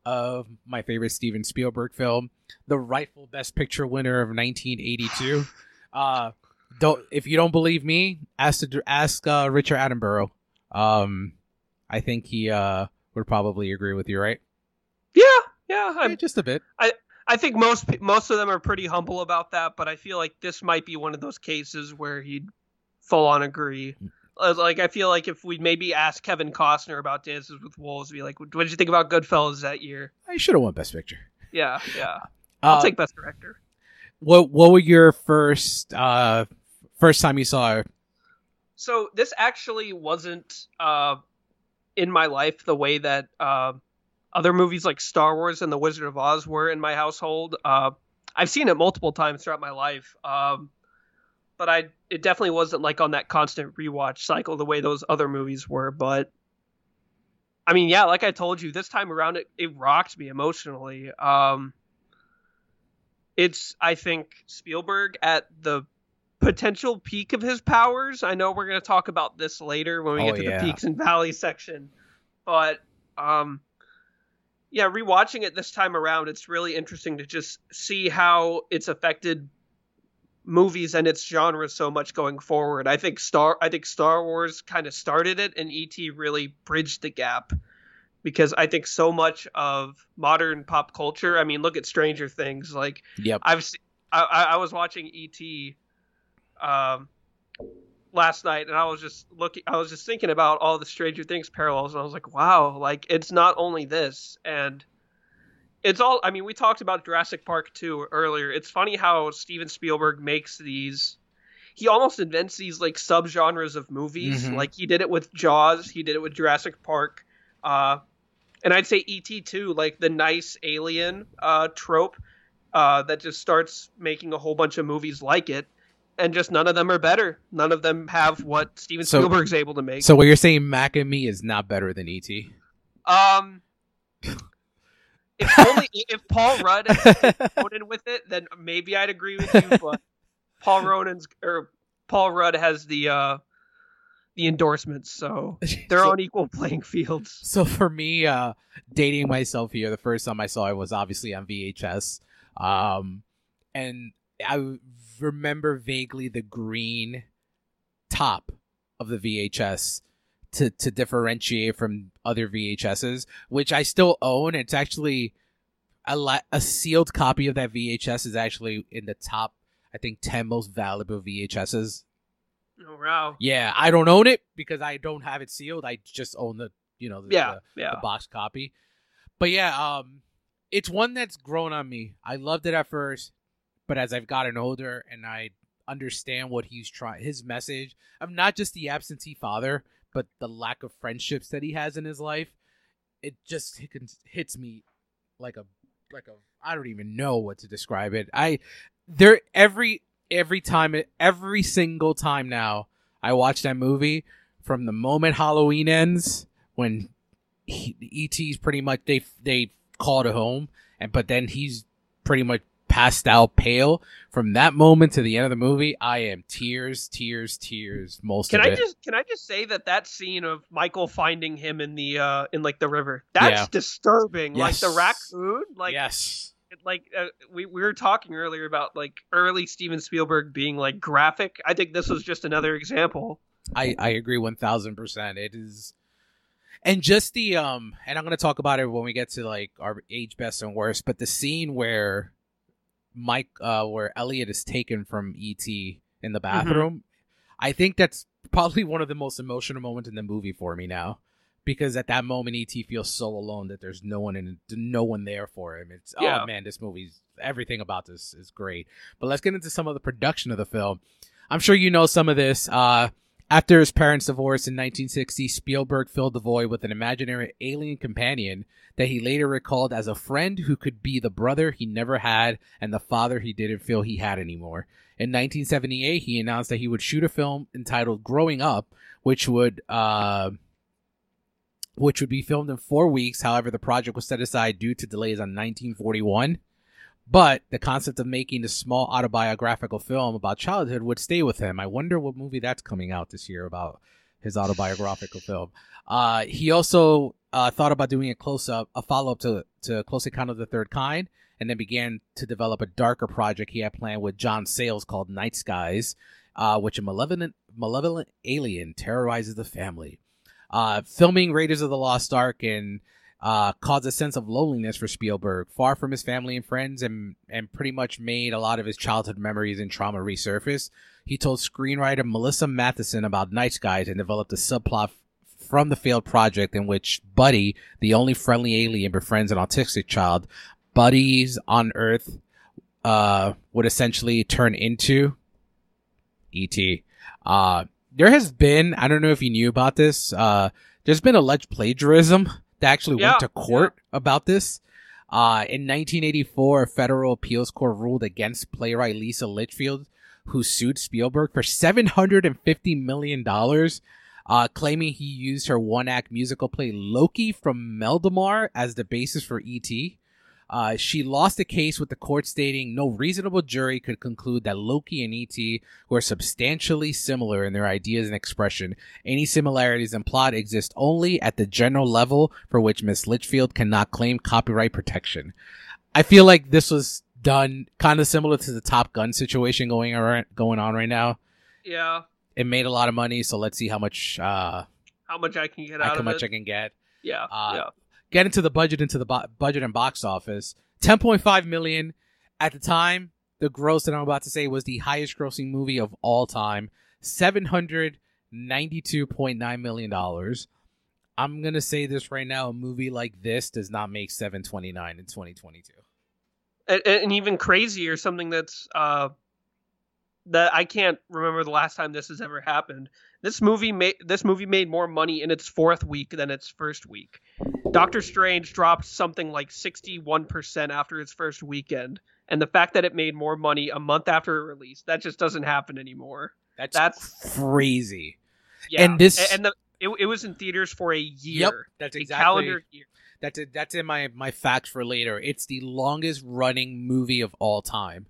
of my favorite Steven Spielberg film, the rightful Best Picture winner of 1982. Uh, don't if you don't believe me, ask the, ask uh, Richard Attenborough. Um, I think he uh would probably agree with you, right? yeah, yeah. Yeah, just a bit. I I think most most of them are pretty humble about that, but I feel like this might be one of those cases where he'd full on agree. Uh, Like I feel like if we maybe ask Kevin Costner about Dances with Wolves, be like, "What did you think about Goodfellas that year?" I should have won Best Picture. Yeah, yeah. I'll Uh, take Best Director. what What were your first uh first time you saw it? So this actually wasn't uh, in my life the way that uh, other movies like Star Wars and The Wizard of Oz were in my household. Uh, I've seen it multiple times throughout my life, um, but I it definitely wasn't like on that constant rewatch cycle the way those other movies were. But I mean, yeah, like I told you, this time around it it rocked me emotionally. Um, it's I think Spielberg at the potential peak of his powers. I know we're going to talk about this later when we Oh, get to yeah. the peaks and valleys section. But um yeah, rewatching it this time around, it's really interesting to just see how it's affected movies and its genre so much going forward. I think Star I think Star Wars kind of started it and ET really bridged the gap because I think so much of modern pop culture, I mean, look at Stranger Things, like Yep. I've se- I, I I was watching ET um last night and I was just looking I was just thinking about all the Stranger Things parallels and I was like, wow, like it's not only this and it's all I mean, we talked about Jurassic Park 2 earlier. It's funny how Steven Spielberg makes these he almost invents these like subgenres of movies. Mhm. Like he did it with Jaws, he did it with Jurassic Park. Uh and I'd say ET too, like the nice alien uh trope uh, that just starts making a whole bunch of movies like it, and just none of them are better. None of them have what Steven So- Spielberg's able to make. So what you're saying, Mac and Me is not better than ET? um, if only if Paul Rudd Ronan with it, then maybe I'd agree with you. But Paul Ronan's or Paul Rudd has the uh, the endorsements, so they're so, on equal playing fields. so for me, uh, dating myself here, the first time I saw it was obviously on VHS. Um, and I remember vaguely the green top of the VHS to to differentiate from other VHSs, which I still own. It's actually a la- a sealed copy of that VHS is actually in the top, I think, ten most valuable VHSs. Oh wow! Yeah, I don't own it because I don't have it sealed. I just own the you know the, Yeah, the, yeah. the box copy. But yeah, um, it's one that's grown on me. I loved it at first, but as I've gotten older and I understand what he's trying, his message of not just the absentee father, but the lack of friendships that he has in his life, it just hits me like a like a I don't even know what to describe it. I there every every time every single time now I watch that movie from the moment Halloween ends when he, ET's pretty much they they call it home and but then he's pretty much out pale from that moment to the end of the movie I am tears tears tears most Can of I it just can I just say that that scene of Michael finding him in the uh in like the river that's Yeah. disturbing. Yes. Like the raccoon, like yes like uh, we we were talking earlier about like early Steven Spielberg being like graphic. I think this was just another example. I I agree one thousand percent. It is, and just the um, and I'm gonna talk about it when we get to like our age best and worst. But the scene where Mike, uh, where Elliot is taken from ET in the bathroom, I think that's probably one of the most emotional moments in the movie for me now. Because at that moment, ET feels so alone that there's no one in, no one there for him. It's Yeah. oh man, this movie's everything about this is great. But let's get into some of the production of the film. I'm sure you know some of this. Uh, after his parents' divorce in 1960, Spielberg filled the void with an imaginary alien companion that he later recalled as a friend who could be the brother he never had and the father he didn't feel he had anymore. In 1978, he announced that he would shoot a film entitled "Growing Up," which would uh, which would be filmed in four weeks. However, the project was set aside due to delays on 1941. But the concept of making a small autobiographical film about childhood would stay with him. I wonder what movie that's coming out this year about his autobiographical film. Uh, he also uh, thought about doing a close up, a follow up to to Close Encounter of the Third Kind, and then began to develop a darker project he had planned with John Sayles called Night Skies, uh, which a malevolent malevolent alien terrorizes the family. Uh, filming Raiders of the Lost Ark and uh, caused a sense of loneliness for Spielberg, far from his family and friends, and and pretty much made a lot of his childhood memories and trauma resurface. He told screenwriter Melissa Mathison about Night Skies and developed a subplot from the failed project in which Buddy, the only friendly alien, befriends an autistic child. Buddies on Earth uh, would essentially turn into E.T. Uh, there has been, I don't know if you knew about this, uh, there's been alleged plagiarism that actually Yeah, went to court about this. Uh, in 1984, a federal appeals court ruled against playwright Lisa Litchfield, who sued Spielberg for $750 million, uh, claiming he used her one act musical play Lokey from Maldemar as the basis for E.T. Uh, she lost the case with the court stating no reasonable jury could conclude that Lokey and E.T. were substantially similar in their ideas and expression. Any similarities in plot exist only at the general level for which Miss Litchfield cannot claim copyright protection. I feel like this was done kind of similar to the Top Gun situation going around, going on right now. Yeah, It made a lot of money, so let's see how much uh how much I can get how out of much it. I can get. yeah, uh, yeah. Get into the budget into the bo- budget and box office. 10.5 million at the time. The gross that I'm about to say was the highest grossing movie of all time. 792.9 million dollars. I'm to say this right now, a movie like this does not make 729 in 2022. and, and even crazier something that's uh that I can't remember the last time this has ever happened. This movie made this movie made more money in its fourth week than its first week. Doctor Strange dropped something like 61% after its first weekend, and the fact that it made more money a month after it released, that just doesn't happen anymore. That's, That's- crazy. Yeah. And this- and the it, it was in theaters for a year. Yep, that's a exactly calendar year. That's it. That's in my my facts for later. It's the longest running movie of all time.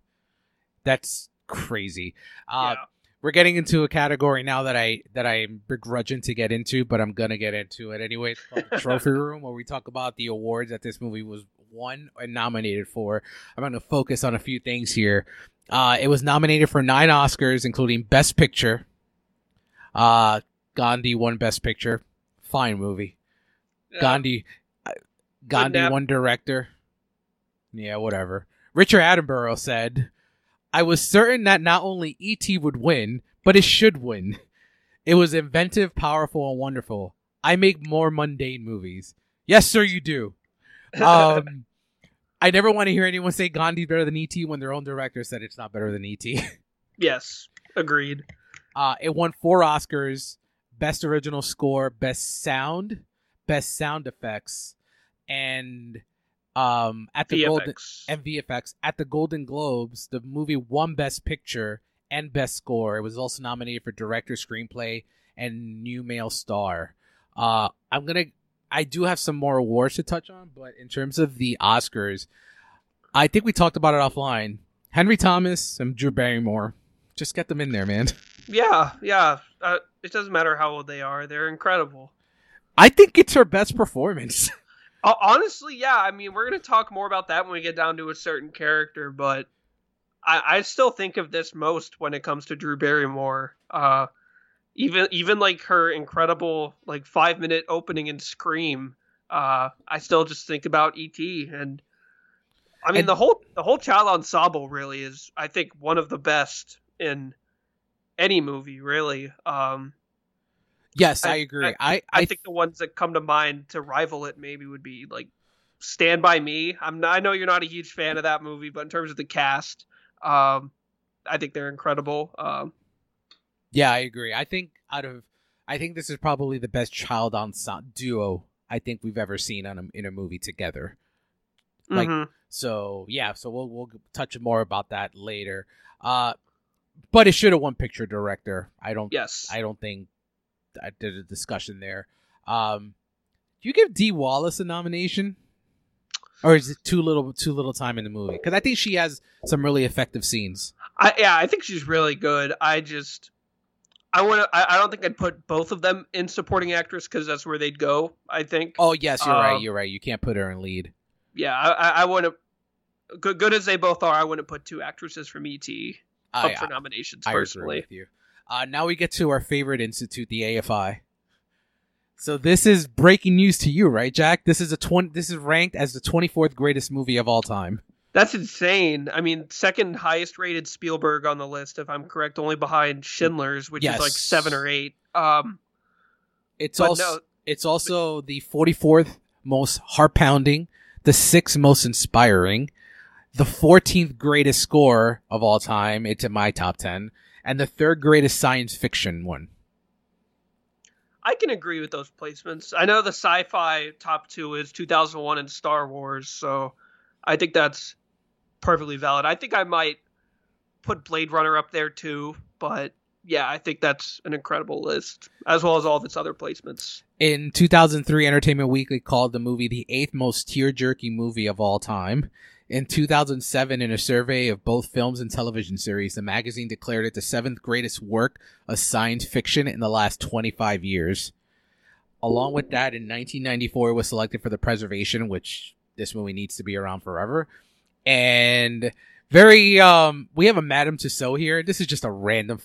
That's crazy. Uh, yeah. We're getting into a category now that I that I'm begrudging to get into, but I'm gonna get into it anyway. It's called the Trophy Room, where we talk about the awards that this movie was won and nominated for. I'm gonna focus on a few things here. Uh, it was nominated for nine Oscars, including Best Picture. Uh, Gandhi won Best Picture. Fine movie. Yeah. Gandhi, uh, Gandhi one director. Yeah, whatever. Richard Attenborough said, "I was certain that not only E.T. would win, but it should win. It was inventive, powerful, and wonderful. I make more mundane movies. Yes, sir, you do. Um, I never want to hear anyone say Gandhi's better than E.T. when their own director said it's not better than E.T. yes, agreed. Uh, it won four Oscars: Best Original Score, Best Sound, Best Sound Effects, and um, at the Golden VFX. and VFX at the Golden Globes. The movie won Best Picture and Best Score. It was also nominated for Director, Screenplay, and New Male Star. Uh, I'm gonna. I do have some more awards to touch on, but in terms of the Oscars, I think we talked about it offline. Henry Thomas and Drew Barrymore. Just get them in there, man. Yeah, yeah. Uh, it doesn't matter how old they are; they're incredible. I think it's her best performance. Uh, honestly, yeah. I mean, we're gonna talk more about that when we get down to a certain character, but I, I still think of this most when it comes to Drew Barrymore. Uh, even even like her incredible like five minute opening in Scream. Uh, I still just think about ET and. I mean And- the whole the whole child ensemble really is I think one of the best in any movie really. Um, Yes, I, I- agree. I, I I, think the ones that come to mind to rival it maybe would be like Stand by Me. I'm not, I know you're not a huge fan of that movie, but in terms of the cast, um, I think they're incredible. Um, yeah, I agree. I think out of, I think this is probably the best child ensemble duo I think we've ever seen on a, in a movie together. Like- mhm. So yeah, so we'll we'll touch more about that later. Uh, but it should have won picture director. I don't. yes, I don't think I did a discussion there. Um, do you give Dee Wallace a nomination, or is it too little too little time in the movie? Because I think she has some really effective scenes. I, yeah, I think she's really good. I just, I want to. I, I don't think I'd put both of them in supporting actress because that's where they'd go. I think. Oh yes, you're right. Um, You're right. You can't put her in lead. Yeah, I, I, I wouldn't. Good, good as they both are, I wouldn't put two actresses from ET up I, for nominations I agree personally. Uh, now we get to our favorite institute, the AFI. So this is breaking news to you, right, Jack? This is a twenty. This is ranked as the twenty fourth greatest movie of all time. That's insane. I mean, second highest rated Spielberg on the list, if I'm correct, only behind Schindler's, which Yes. is like seven or eight. Um, It's also no- it's also the forty fourth most heart pounding, the sixth most inspiring, the fourteenth greatest score of all time. It's in my top ten, and the third greatest science fiction one. I can agree with those placements. I know the sci-fi top two is 2001 and Star Wars, so I think that's perfectly valid. I think I might put Blade Runner up there too, but yeah, I think that's an incredible list, as well as all of its other placements. In 2003, Entertainment Weekly called the movie the eighth most tear-jerky movie of all time. In 2007, in a survey of both films and television series, the magazine declared it the seventh greatest work of science fiction in the last 25 years. Along with that, in 1994, it was selected for the preservation, which this movie needs to be around forever. And very, um, we have a Madame Tussauds here. This is just a random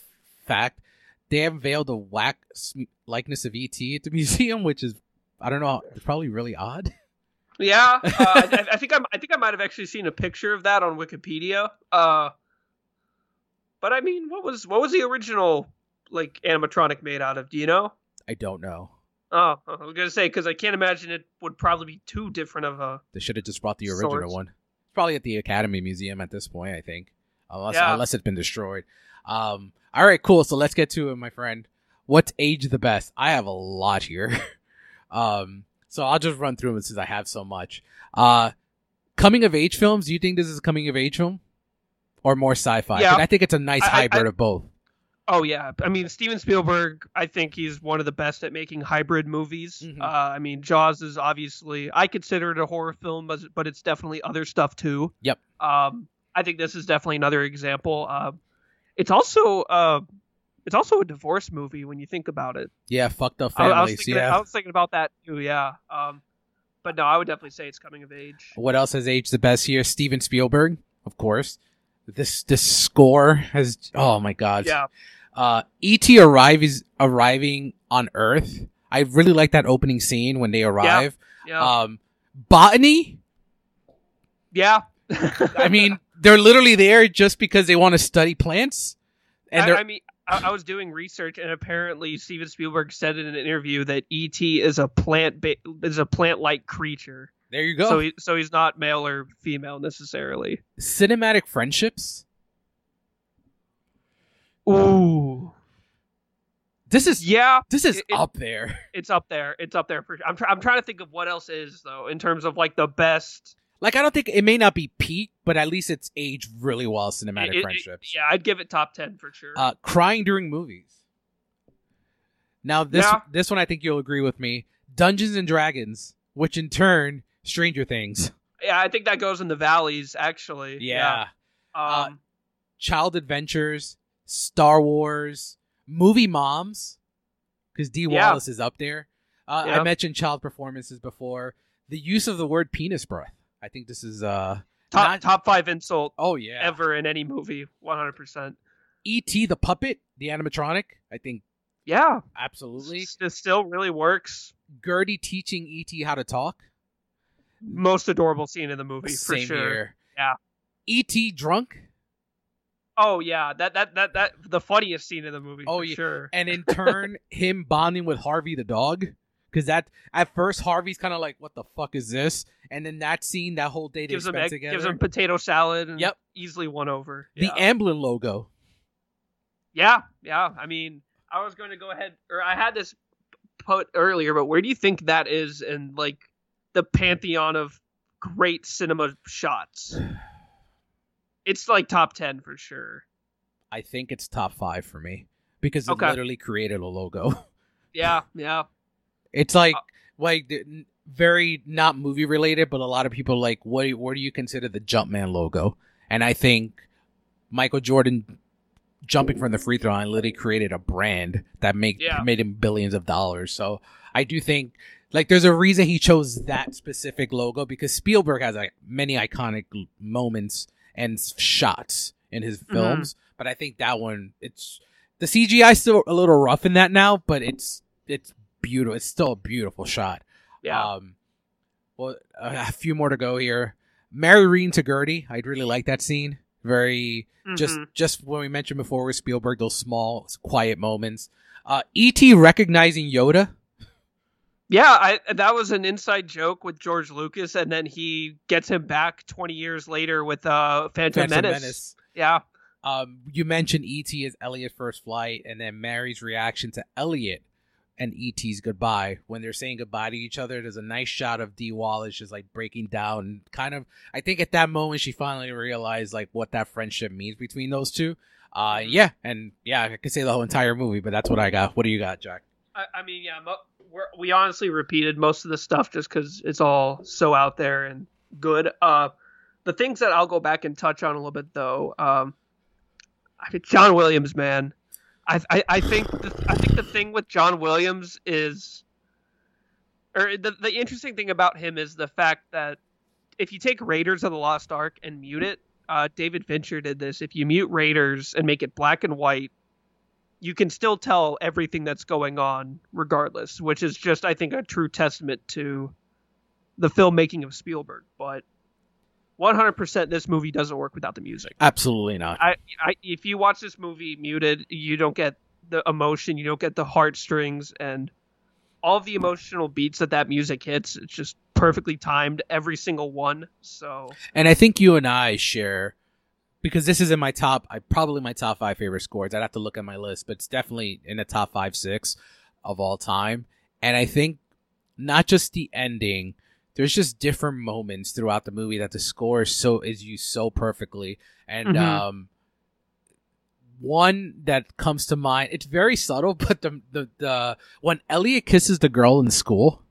fact. They unveiled a wax likeness of ET at the museum, which is, I don't know, probably really odd. Yeah, uh, I, I think I'm, I think I might have actually seen a picture of that on Wikipedia. Uh, but I mean, what was what was the original like animatronic made out of? Do you know? I don't know. Oh, I was gonna say because I can't imagine it would probably be too different of a. They should have just brought the original one. It's probably at the Academy Museum at this point, I think, unless Yeah. unless it's been destroyed. Um, all right, cool. So let's get to it, my friend. What's age the best? I have a lot here. um, so I'll just run through them since I have so much. Uh, coming of age films. Do you think this is a coming of age film, or more sci-fi? Yeah. I think it's a nice I- hybrid I- of both. Oh yeah, I mean Steven Spielberg. I think he's one of the best at making hybrid movies. Mhm. Uh, I mean Jaws is obviously I consider it a horror film, but but it's definitely other stuff too. Yep. Um, I think this is definitely another example. Uh, it's also uh, it's also a divorce movie when you think about it. Yeah, fucked up I, I was families. thinking, yeah. I was thinking about that too. Yeah. Um, but no, I would definitely say it's coming of age. What else has aged the best here? Steven Spielberg, of course. This this score has oh my god. Yeah. Uh E.T. arrives arriving on Earth. I really like that opening scene when they arrive. Yeah. Um botany? yeah. I mean, they're literally there just because they want to study plants. And I, they're I mean, I, I was doing research, and apparently Steven Spielberg said in an interview that ET is a plant ba- is a plant like creature. there you go. So he, so he's not male or female necessarily. Cinematic friendships. Ooh. This is Yeah, this is it- up there. it's up there. It's up there for. I'm try- I'm trying to think of what else is though in terms of like the best. Like I don't think it may not be peak, but at least it's aged really well. Cinematic it- it- friendships. yeah, I'd give it top ten for sure. uh, crying during movies. Now this Yeah. this one I think you'll agree with me. Dungeons and Dragons, which in turn Stranger Things. yeah, I think that goes in the valleys actually. Yeah. Uh, Um, Child Adventures, Star Wars, movie moms, because D Yeah. Wallace is up there. Uh, I mentioned child performances before. the use of the word penis breath. I think this is uh top not- top five insult oh yeah. ever in any movie. One hundred percent. E.T. the puppet, the animatronic. I think Yeah, absolutely. It still really works. Gertie teaching E.T. how to talk. Most adorable scene in the movie for sure. here. Yeah. E.T. drunk, Oh yeah, that that that that the funniest scene in the movie. Oh, for yeah. sure. and in turn him bonding with Harvey the dog. Because that at first Harvey's kind of like, "What the fuck is this?" And then that scene, that whole day they Gives him egg, together. gives him potato salad. And Yep. easily won over. the yeah. Amblin logo. yeah, yeah. I mean, I was going to go ahead, or I had this put earlier, but where do you think that is in like the pantheon of great cinema shots? It's like top ten for sure. I think it's top five for me because it Okay. literally created a logo. Yeah, yeah. It's like Uh, like very not movie related, but a lot of people like what do, what do you consider the Jumpman logo? And I think Michael Jordan jumping from the free throw line literally created a brand that make Yeah. made him billions of dollars. So I do think like there's a reason he chose that specific logo because Spielberg has like many iconic moments and shots in his Mm-hmm. films, but I think that one it's the CGI still a little rough in that now, but it's it's beautiful. It's still a beautiful shot. Yeah. Um, well, a, a few more to go here. Mary Reen to Gertie. I'd really like that scene. Very just Mhm. just when we mentioned before with Spielberg, those small quiet moments. Uh, E.T. recognizing Yoda. Yeah, I that was an inside joke with George Lucas, and then he gets him back 20 years later with uh, Phantom, Phantom Menace. Menace. Yeah, Um, you mentioned E.T. as Elliot first flight, and then Mary's reaction to Elliot and E.T.'s goodbye when they're saying goodbye to each other. There's a nice shot of Dee Wallace just like breaking down, kind of. I think at that moment she finally realized like what that friendship means between those two. Uh, yeah, and yeah, I could say the whole entire movie, but that's what I got. What do you got, Jack? I, I mean, yeah, mo- we're, we honestly repeated most of the stuff just because it's all so out there and good. Uh, the things that I'll go back and touch on a little bit though, um, I mean, John Williams, man, I I, I think the, I think the thing with John Williams is, or the the interesting thing about him is the fact that if you take Raiders of the Lost Ark and mute it, uh, David Fincher did this. If you mute Raiders and make it black and white, you can still tell everything that's going on regardless, which is just I think a true testament to the filmmaking of Spielberg. But 100% this movie doesn't work without the music. Absolutely not. I, I if you watch this movie muted, you don't get the emotion, you don't get the heartstrings and all the emotional beats that that music hits. It's just perfectly timed every single one. So And I think you and I share because this is in my top, I probably my top five favorite scores. I'd have to look at my list, but it's definitely in the top five, six of all time. And I think not just the ending, there's just different moments throughout the movie that the score is so is used so perfectly. And Mhm. um, one that comes to mind, it's very subtle, but the the the when Elliot kisses the girl in school.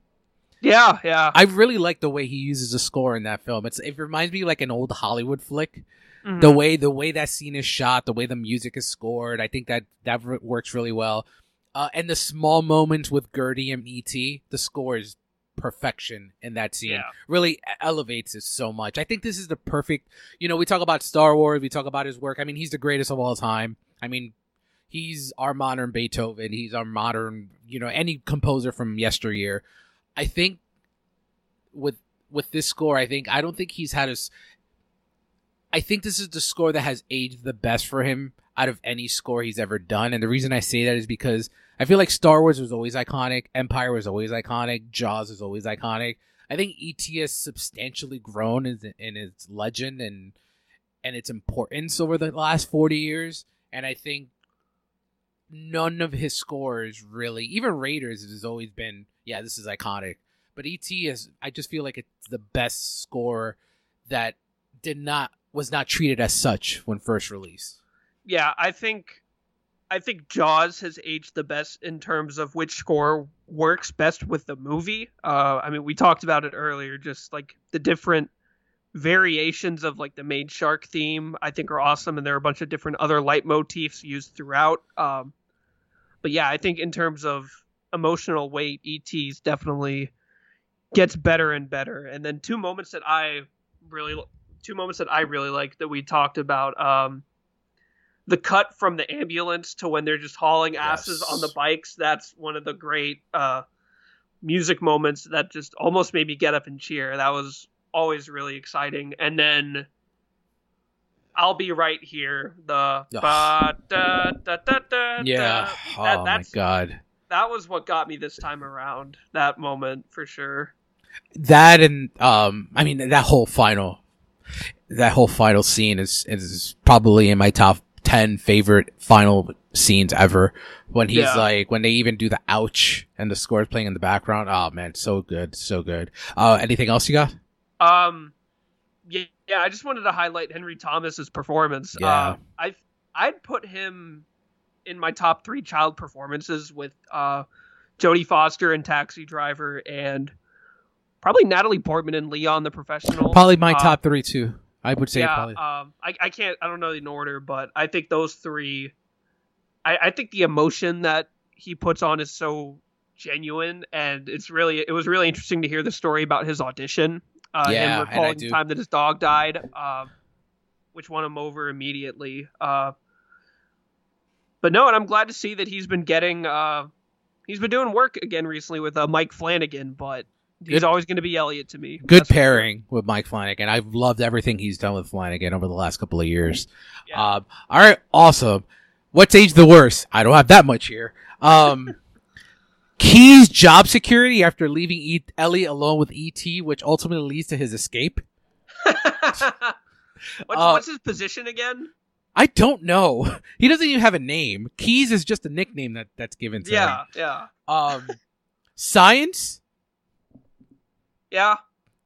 yeah, yeah. I really like the way he uses the score in that film. It's it reminds me like an old Hollywood flick. Mhm. The way the way that scene is shot, the way the music is scored, I think that that works really well. Uh, and the small moments with Gertie and ET, the score is perfection in that scene. Yeah. Really elevates it so much. I think this is the perfect. You know, we talk about Star Wars, we talk about his work. I mean, he's the greatest of all time. I mean, he's our modern Beethoven. He's our modern, you know, any composer from yesteryear. I think with with this score, I think I don't think he's had his. I think this is the score that has aged the best for him out of any score he's ever done. And the reason I say that is because I feel like Star Wars was always iconic, Empire was always iconic, Jaws is always iconic. I think ET has substantially grown in, in its legend and and its importance over the last forty years. And I think none of his scores really, even Raiders, has always been, yeah, this is iconic. But ET is, I just feel like it's the best score that did not was not treated as such when first released. yeah, I think I think Jaws has aged the best in terms of which score works best with the movie. Uh, I mean, we talked about it earlier, just like the different variations of like the main shark theme. I think are awesome, and there are a bunch of different other leitmotifs used throughout. Um, but yeah, I think in terms of emotional weight, ET is definitely gets better and better. And then two moments that I really two moments that I really like that we talked about. Um, the cut from the ambulance to when they're just hauling asses Yes. on the bikes. That's one of the great uh, music moments that just almost made me get up and cheer. That was always really exciting. And then I'll be right here. The ba, da, da, da, Yeah. da. That- oh my god. that was what got me this time around. That moment for sure. That and um, I mean that whole final, that whole final scene is is probably in my top ten favorite final scenes ever. When he's Yeah. like, when they even do the ouch and the score is playing in the background. Oh man, so good, so good. Uh, anything else you got? Um, yeah, yeah. I just wanted to highlight Henry Thomas's performance. Yeah. Uh, I I'd put him in my top three child performances with uh, Jodie Foster and Taxi Driver, and probably Natalie Portman and Leon the Professional. Probably my Uh, top three too. I would say yeah, probably. um, I, I can't, I don't know in order, but I think those three, I, I think the emotion that he puts on is so genuine, and it's really, it was really interesting to hear the story about his audition. Uh, Yeah, him recalling the time that his dog died, uh, which won him over immediately. Uh, but no, and I'm glad to see that he's been getting, uh, he's been doing work again recently with uh, Mike Flanagan, but he's Good- always going to be Elliot to me. Good That's pairing with Mike Flanagan. I've loved everything he's done with Flanagan over the last couple of years. Yeah. Um, all right, awesome. What's age the worst? I don't have that much here. Um, Key's job security after leaving e- Ellie alone with ET, which ultimately leads to his escape. what's, Uh, what's his position again? I don't know. He doesn't even have a name. Keys is just a nickname that that's given to Yeah, him. yeah, Um, science. Yeah,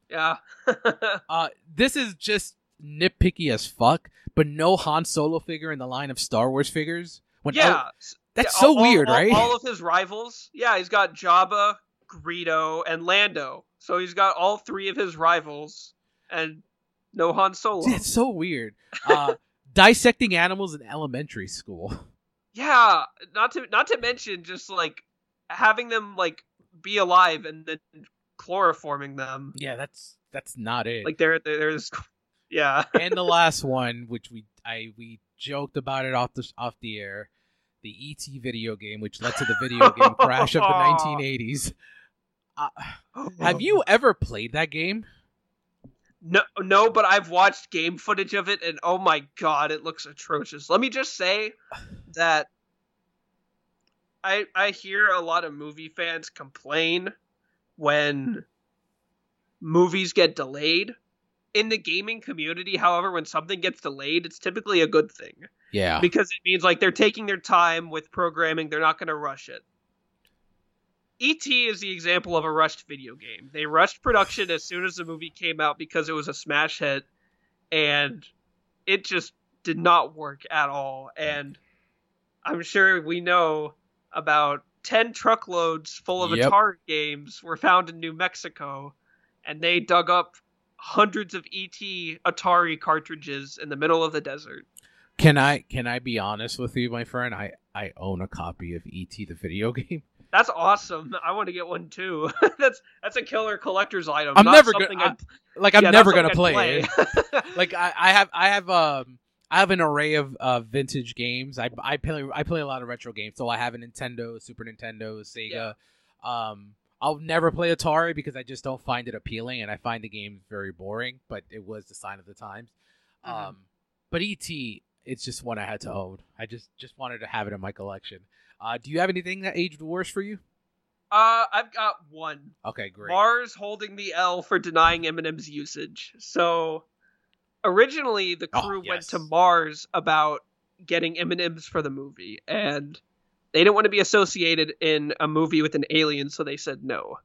yeah. Uh, this is just nitpicky as fuck. But no Han Solo figure in the line of Star Wars figures. When El- yeah, that's Yeah, so all- weird, all- right? All of his rivals. Yeah, he's got Jabba, Greedo, and Lando. So he's got all three of his rivals, and no Han Solo. It's so weird. Uh, dissecting animals in elementary school. Yeah, not to not to mention just like having them like be alive and then chloroforming them. Yeah, that's that's not it. Like they're they're this. Yeah. and the last one, which we I we joked about it off the off the air, the ET video game, which led to the video game crash of the 1980s. Uh, have you ever played that game? No, no, but I've watched game footage of it, and oh my god, it looks atrocious. Let me just say that I I hear a lot of movie fans complain when movies get delayed. In the gaming community, however, when something gets delayed, it's typically a good thing Yeah. because it means like they're taking their time with programming. They're not going to rush it. ET is the example of a rushed video game. They rushed production as soon as the movie came out because it was a smash hit, and it just did not work at all. And I'm sure we know about 10 truckloads full of Yep. Atari games were found in New Mexico, and they dug up hundreds of ET Atari cartridges in the middle of the desert. Can I can I be honest with you, my friend? I I own a copy of ET the video game. That's awesome. I want to get one too. that's that's a killer collector's item. I'm not never gonna- something I- I'd- Like I'm yeah, never gonna play, it. like I, I have I have um I have an array of uh, vintage games. I I play I play a lot of retro games. So I have a Nintendo, Super Nintendo, Sega. Um I'll never play Atari because I just don't find it appealing and I find the game very boring, but it was the sign of the times. Mhm. Um but ET it's just one I had to own. I just just wanted to have it in my collection. Uh do you have anything that aged worse for you? uh, I've got one. Okay, great. Mars holding the L for denying M&M's usage. So originally the Oh, crew went to Mars about getting M&Ms for the movie and they didn't want to be associated in a movie with an alien so they said no.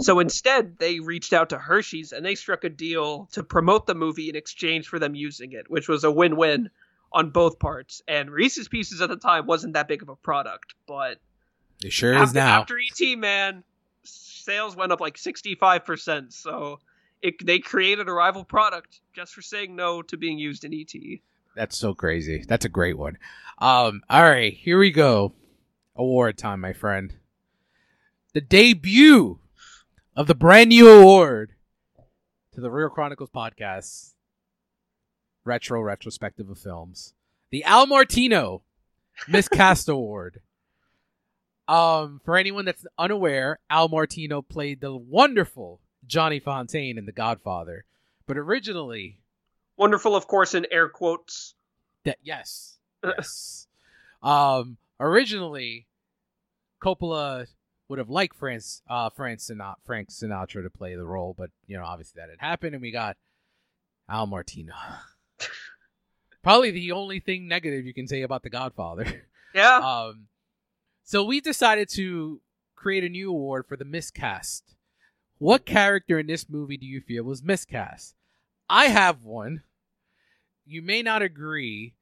So instead they reached out to Hershey's and they struck a deal to promote the movie in exchange for them using it, which was a win-win on both parts. And Reese's Pieces at the time wasn't that big of a product, but it sure after, is now. After ET, man, sales went up like sixty-five percent. So it, they created a rival product just for saying no to being used in ET. That's so crazy. That's a great one. Um, all right, here we go. Award time, my friend. The debut of the brand new award to the Real Chronicles podcast, retro retrospective of films, the Al Martino Miscast Award. Um, for anyone that's unaware, Al Martino played the wonderful Johnny Fontane in The Godfather, but originally, Wonderful, of course, in air quotes. that yes, yes, um, originally, Coppola would have liked France, uh, Frank Sinatra, Frank Sinatra to play the role, but you know, obviously that had happened, and we got Al Martino. Probably the only thing negative you can say about The Godfather. Yeah. Um, so we decided to create a new award for the miscast. What character in this movie do you feel was miscast? I have one. You may not agree,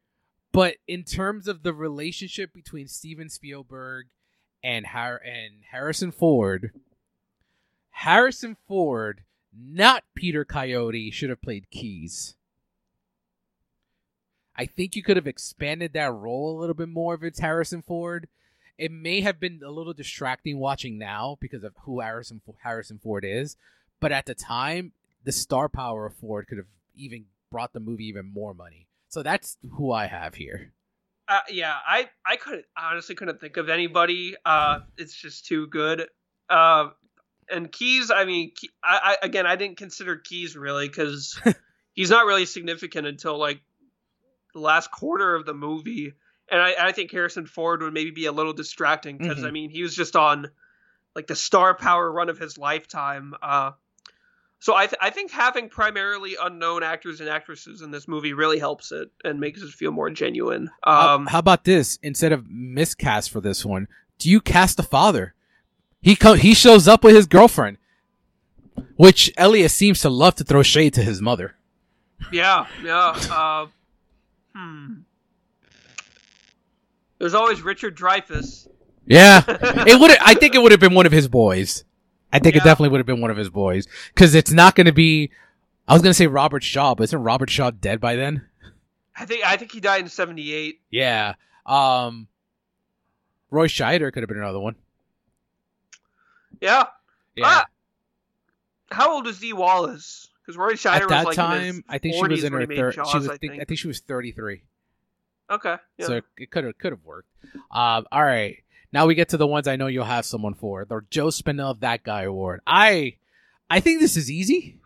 but in terms of the relationship between Steven Spielberg and Har- and Harrison Ford, Harrison Ford, not Peter Coyote, should have played Keys. I think you could have expanded that role a little bit more if it's Harrison Ford. It may have been a little distracting watching now because of who Harrison Harrison Ford is, but at the time, the star power of Ford could have even brought the movie even more money. So that's who I have here. Uh, yeah, I I couldn't honestly couldn't think of anybody. Uh, it's just too good. Uh, and Keys, I mean, Key, I, I again, I didn't consider Keys really because he's not really significant until like the last quarter of the movie, and I, I think Harrison Ford would maybe be a little distracting because Mhm. I mean he was just on like the star power run of his lifetime. Uh, so I th- I think having primarily unknown actors and actresses in this movie really helps it and makes it feel more genuine. How- Um, how about this? Instead of miscast for this one, do you cast the father? He co- he shows up with his girlfriend, which Elliot seems to love to throw shade to his mother. Yeah, yeah. Uh, hmm. There's always Richard Dreyfuss. Yeah, it would. I think it would have been one of his boys. I think it definitely would have been one of his boys because it's not going to be. I was going to say Robert Shaw, but isn't Robert Shaw dead by then? I think I think he died in '78. Yeah. Um. Roy Scheider could have been another one. Yeah. Yeah. Ah, how old is Dee Wallace? Because Roy Scheider At that was like time, I think she was in her he made third. Jaws, She was. I think, think. I think she was thirty-three. Okay. Yeah. So it could have could have worked. Um, all right. Now we get to the ones I know you'll have someone for. The Joe Spinell That Guy Award. I I think this is easy.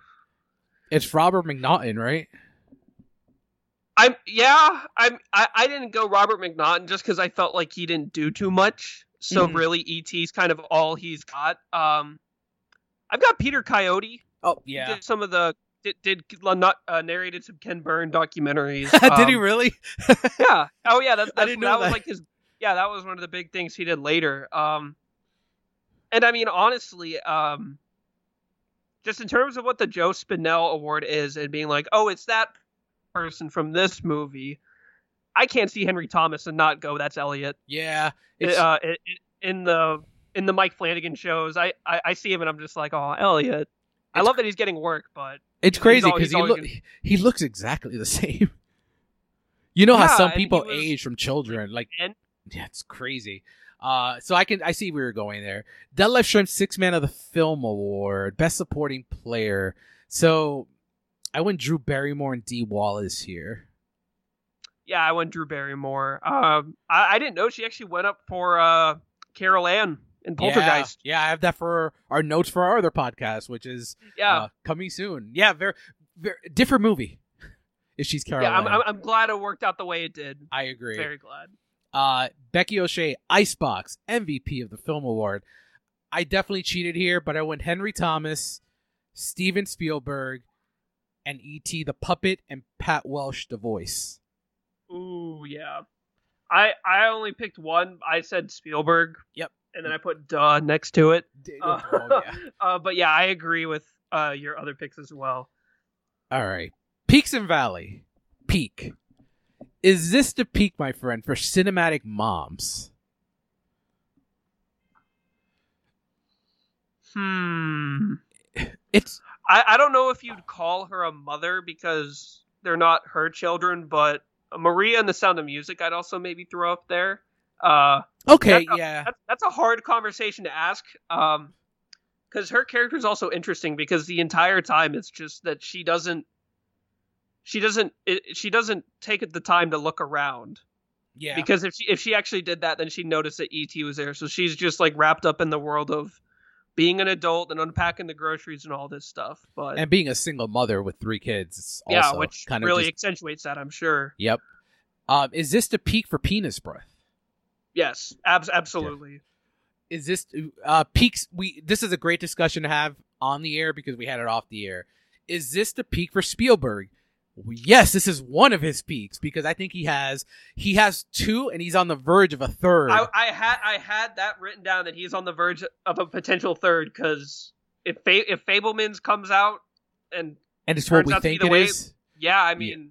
It's Robert MacNaughton, right? I'm yeah. I'm I, I didn't go Robert MacNaughton just because I felt like he didn't do too much. So Mhm. really, ET's kind of all he's got. Um, I've got Peter Coyote. Oh yeah. Some of the did, did not uh, narrated some Ken Burn documentaries. Did he Um, really? yeah. Oh yeah, that's didn't that, know was that. like his yeah, that was one of the big things he did later. Um and I mean honestly, um just in terms of what the Joe Spinell award is and being like, "Oh, it's that person from this movie." I can't see Henry Thomas and not go that's Elliot. Yeah. It's, Uh it, it- in the in the Mike Flanagan shows, I, I I see him and I'm just like, "Oh, Elliot." I love that he's getting work, but it's crazy because he always look gonna- he looks exactly the same. You know how Yeah, some people was- age from children, like and yeah, it's crazy. Uh, so I can I see where you're going there. Detlef Schrempf, Six Man of the Film Award, Best Supporting Player. So I went Drew Barrymore and Dee Wallace here. yeah, I went Drew Barrymore. Um, I, I didn't know she actually went up for uh, Carol Anne in Poltergeist. Yeah, yeah, I have that for our notes for our other podcast, which is Yeah, uh, coming soon. Yeah, very, very different movie. If she's Carol, yeah. I'm, I'm, I'm glad it worked out the way it did. I agree. Very glad. Uh, Becky O'Shea, Icebox, MVP of the Film Award. I definitely cheated here, but I went Henry Thomas, Steven Spielberg, and E.T. the Puppet, and Pat Welsh the voice. Ooh, yeah. I I only picked one. I said Spielberg. Yep. And then I put duh next to it. Oh, Uh, yeah. uh, but yeah, I agree with uh, your other picks as well. All right. Peaks and Valley. Peak. Is this the peak, my friend, for cinematic moms? Hmm. It's I, I don't know if you'd call her a mother because they're not her children, but Maria and the Sound of Music, I'd also maybe throw up there. Uh, okay, yeah. that's, that's a hard conversation to ask. Um, because her character is also interesting because the entire time it's just that she doesn't she doesn't it, she doesn't take the time to look around Yeah. because if she if she actually did that then she'd notice that et was there so she's just like wrapped up in the world of being an adult and unpacking the groceries and all this stuff but and being a single mother with three kids, yeah which kind of really just- accentuates that i'm sure yep. Um, is this the peak for penis breath? Yes abs- absolutely. Is this uh peaks we this is a great discussion to have on the air because we had it off the air. Is this the peak for spielberg? Yes this is one of his peaks because i think he has he has two and he's on the verge of a third. I, I had I had that written down that he's on the verge of a potential third because if Fa- if Fabelmans comes out and and it's what we out to be think it way- is? Yeah, I mean,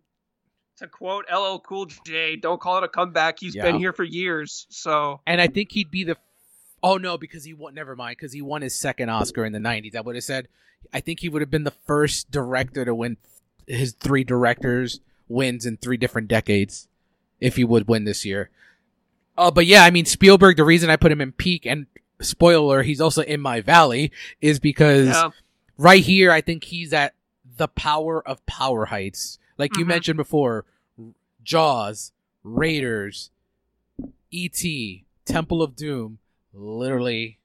to quote LL Cool J, "Don't call it a comeback. He's Yeah. been here for years." So and i think he'd be the oh no because he won never mind because he won his second oscar in the 90s i would have said i think he would have been the first director to win his three directors wins in three different decades if he would win this year uh, but yeah i mean spielberg the reason i put him in peak and spoiler he's also in my valley is because yeah, right here i think he's at the power of power heights like you Mhm. mentioned before jaws raiders et temple of doom literally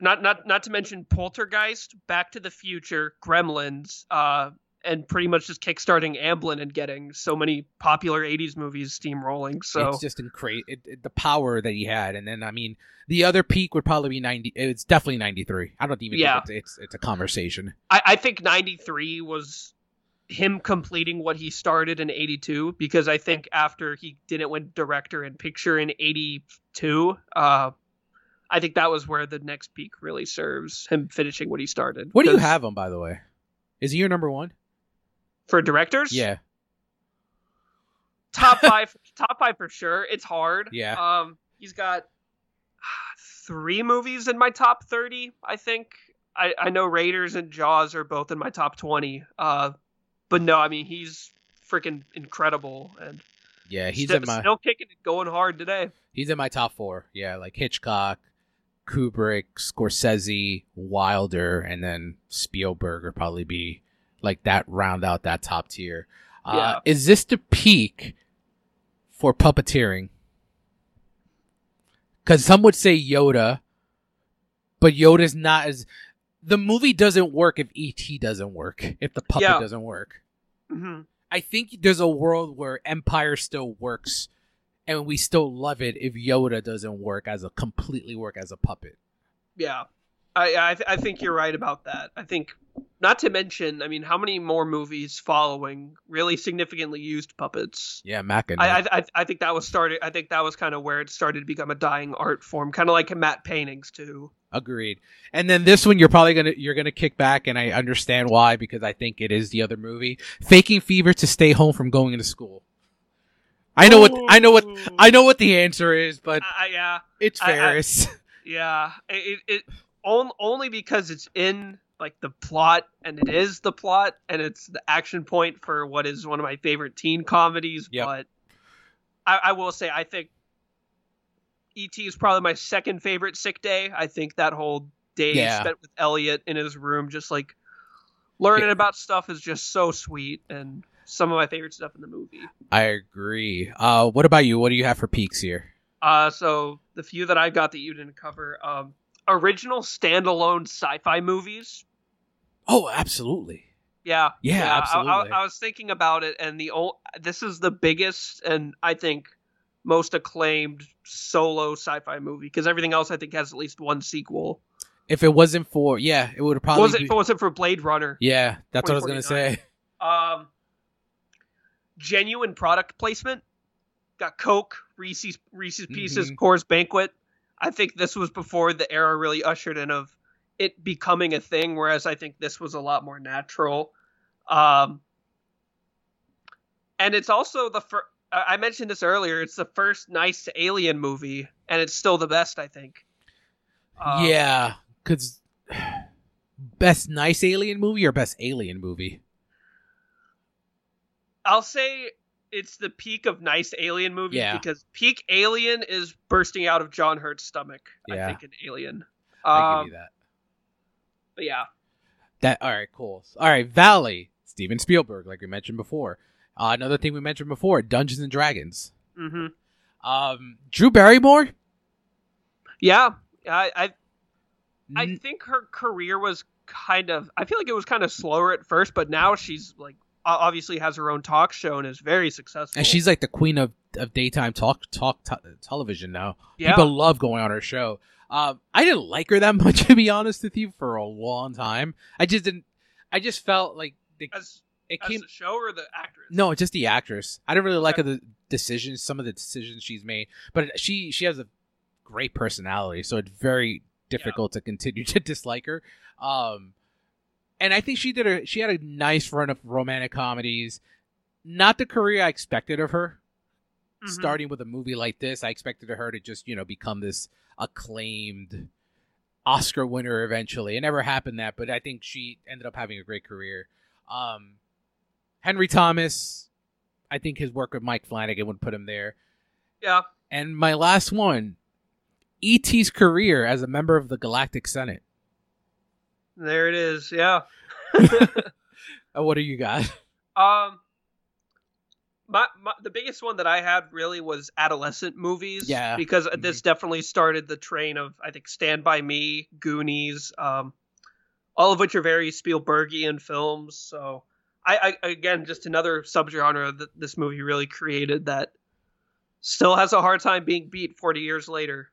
not not not to mention Poltergeist, Back to the Future, Gremlins, uh, and pretty much just kickstarting Amblin and getting so many popular '80s movies steamrolling. So it's just incredible it, it- the power that he had and then i mean the other peak would probably be 90 it's definitely 93 i don't even Yeah. think it's, it's it's a conversation I, I think '93 was him completing what he started in 82 because I think after he didn't win director and picture in 82 uh I think that was where the next peak really serves him finishing what he started. what do you have him by the way is he your number one for directors? yeah top five, top five for sure. It's hard. Yeah. Um, he's got three movies in my top thirty. I think. I I know Raiders and Jaws are both in my top twenty. Uh, but no, I mean he's freaking incredible and yeah he's sti- in my still kicking it, going hard today. He's in my top four. Yeah, like Hitchcock, Kubrick, Scorsese, Wilder, and then Spielberg would probably be like that. Round out that top tier. Uh, Yeah. Is this the peak for puppeteering? Because some would say Yoda, but Yoda's not as. The movie doesn't work if ET doesn't work. If the puppet Yeah. doesn't work. Hmm I think there's a world where Empire still works, and we still love it if Yoda doesn't work as a completely work as a puppet. Yeah, I I, th- I think you're right about that. I think not to mention, I mean, how many more movies following really significantly used puppets? Yeah, Mac I, I I I think that was started. I think that was kind of where it started to become a dying art form, kind of like matte paintings too. Agreed. And then this one, you're probably gonna you're gonna kick back, and I understand why because I think it is the other movie, faking fever to stay home from going to school. I know what I know what I know what the answer is, but I, I- yeah, it's I- I- Ferris. yeah. It it on, only because it's in like the plot, and it is the plot, and it's the action point for what is one of my favorite teen comedies. Yep. But I, I will say, I think E.T. is probably my second favorite sick day. I think that whole day Yeah. spent with Elliot in his room, just like learning Yeah. about stuff, is just so sweet, and some of my favorite stuff in the movie. I agree. Uh, what about you? What do you have for peaks here? Uh, so the few that I got that you didn't cover, um, original standalone sci-fi movies. Oh, absolutely. Yeah, Yeah, I- I- absolutely. I, was thinking about it, and the old, this is the biggest and I think most acclaimed solo sci-fi movie because everything else I think has at least one sequel. If it wasn't for yeah, it would have probably was it? be- If it wasn't for Blade Runner, Yeah, that's what I was gonna say. um, genuine product placement. Got Coke, Reese's Reese's Pieces, Mhm. Coors Banquet. I think this was before the era really ushered in of it becoming a thing, whereas I think this was a lot more natural. Um, and it's also the first. I mentioned this earlier. It's the first nice alien movie, and it's still the best. I think. Um, yeah, because best nice alien movie or best alien movie? I'll say it's the peak of nice alien movie Yeah. because peak alien is bursting out of John Hurt's stomach. Yeah. I think an Alien. I Um, give you that. but yeah, That all right, cool. All right, Valley, Steven Spielberg, like we mentioned before. Uh, another thing we mentioned before, Dungeons and Dragons. Mm-hmm. Um, Drew Barrymore. yeah. I, I think her career was kind of. I feel like it was kind of slower at first, but now she's like obviously has her own talk show and is very successful. and she's like the queen of, of daytime talk talk te- television now. yeah, People love going on her show. Um, I didn't like her that much to be honest with you for a long time. I just didn't. I just felt like the, as it as came. the show or the actress. No, just the actress. I didn't really like Okay. the decisions, some of the decisions she's made, but she she has a great personality, so it's very difficult to continue to dislike her. Um, and I think she did a she had a nice run of romantic comedies. Not the career I expected of her. Mhm. Starting with a movie like this, I expected her to just you know become this acclaimed Oscar winner eventually. It never happened that, but I think she ended up having a great career. Um, Henry Thomas, I think his work with Mike Flanagan would put him there. Yeah, And my last one, E.T.'s career as a member of the Galactic Senate. there it is. Yeah. Uh, what do you got? Um, my, my the biggest one that I had really was adolescent movies. Yeah. because this definitely started the train of I think Stand by Me, Goonies, um, all of which are very Spielbergian films. So I, I again just another subgenre that this movie really created that still has a hard time being beat 40 years later.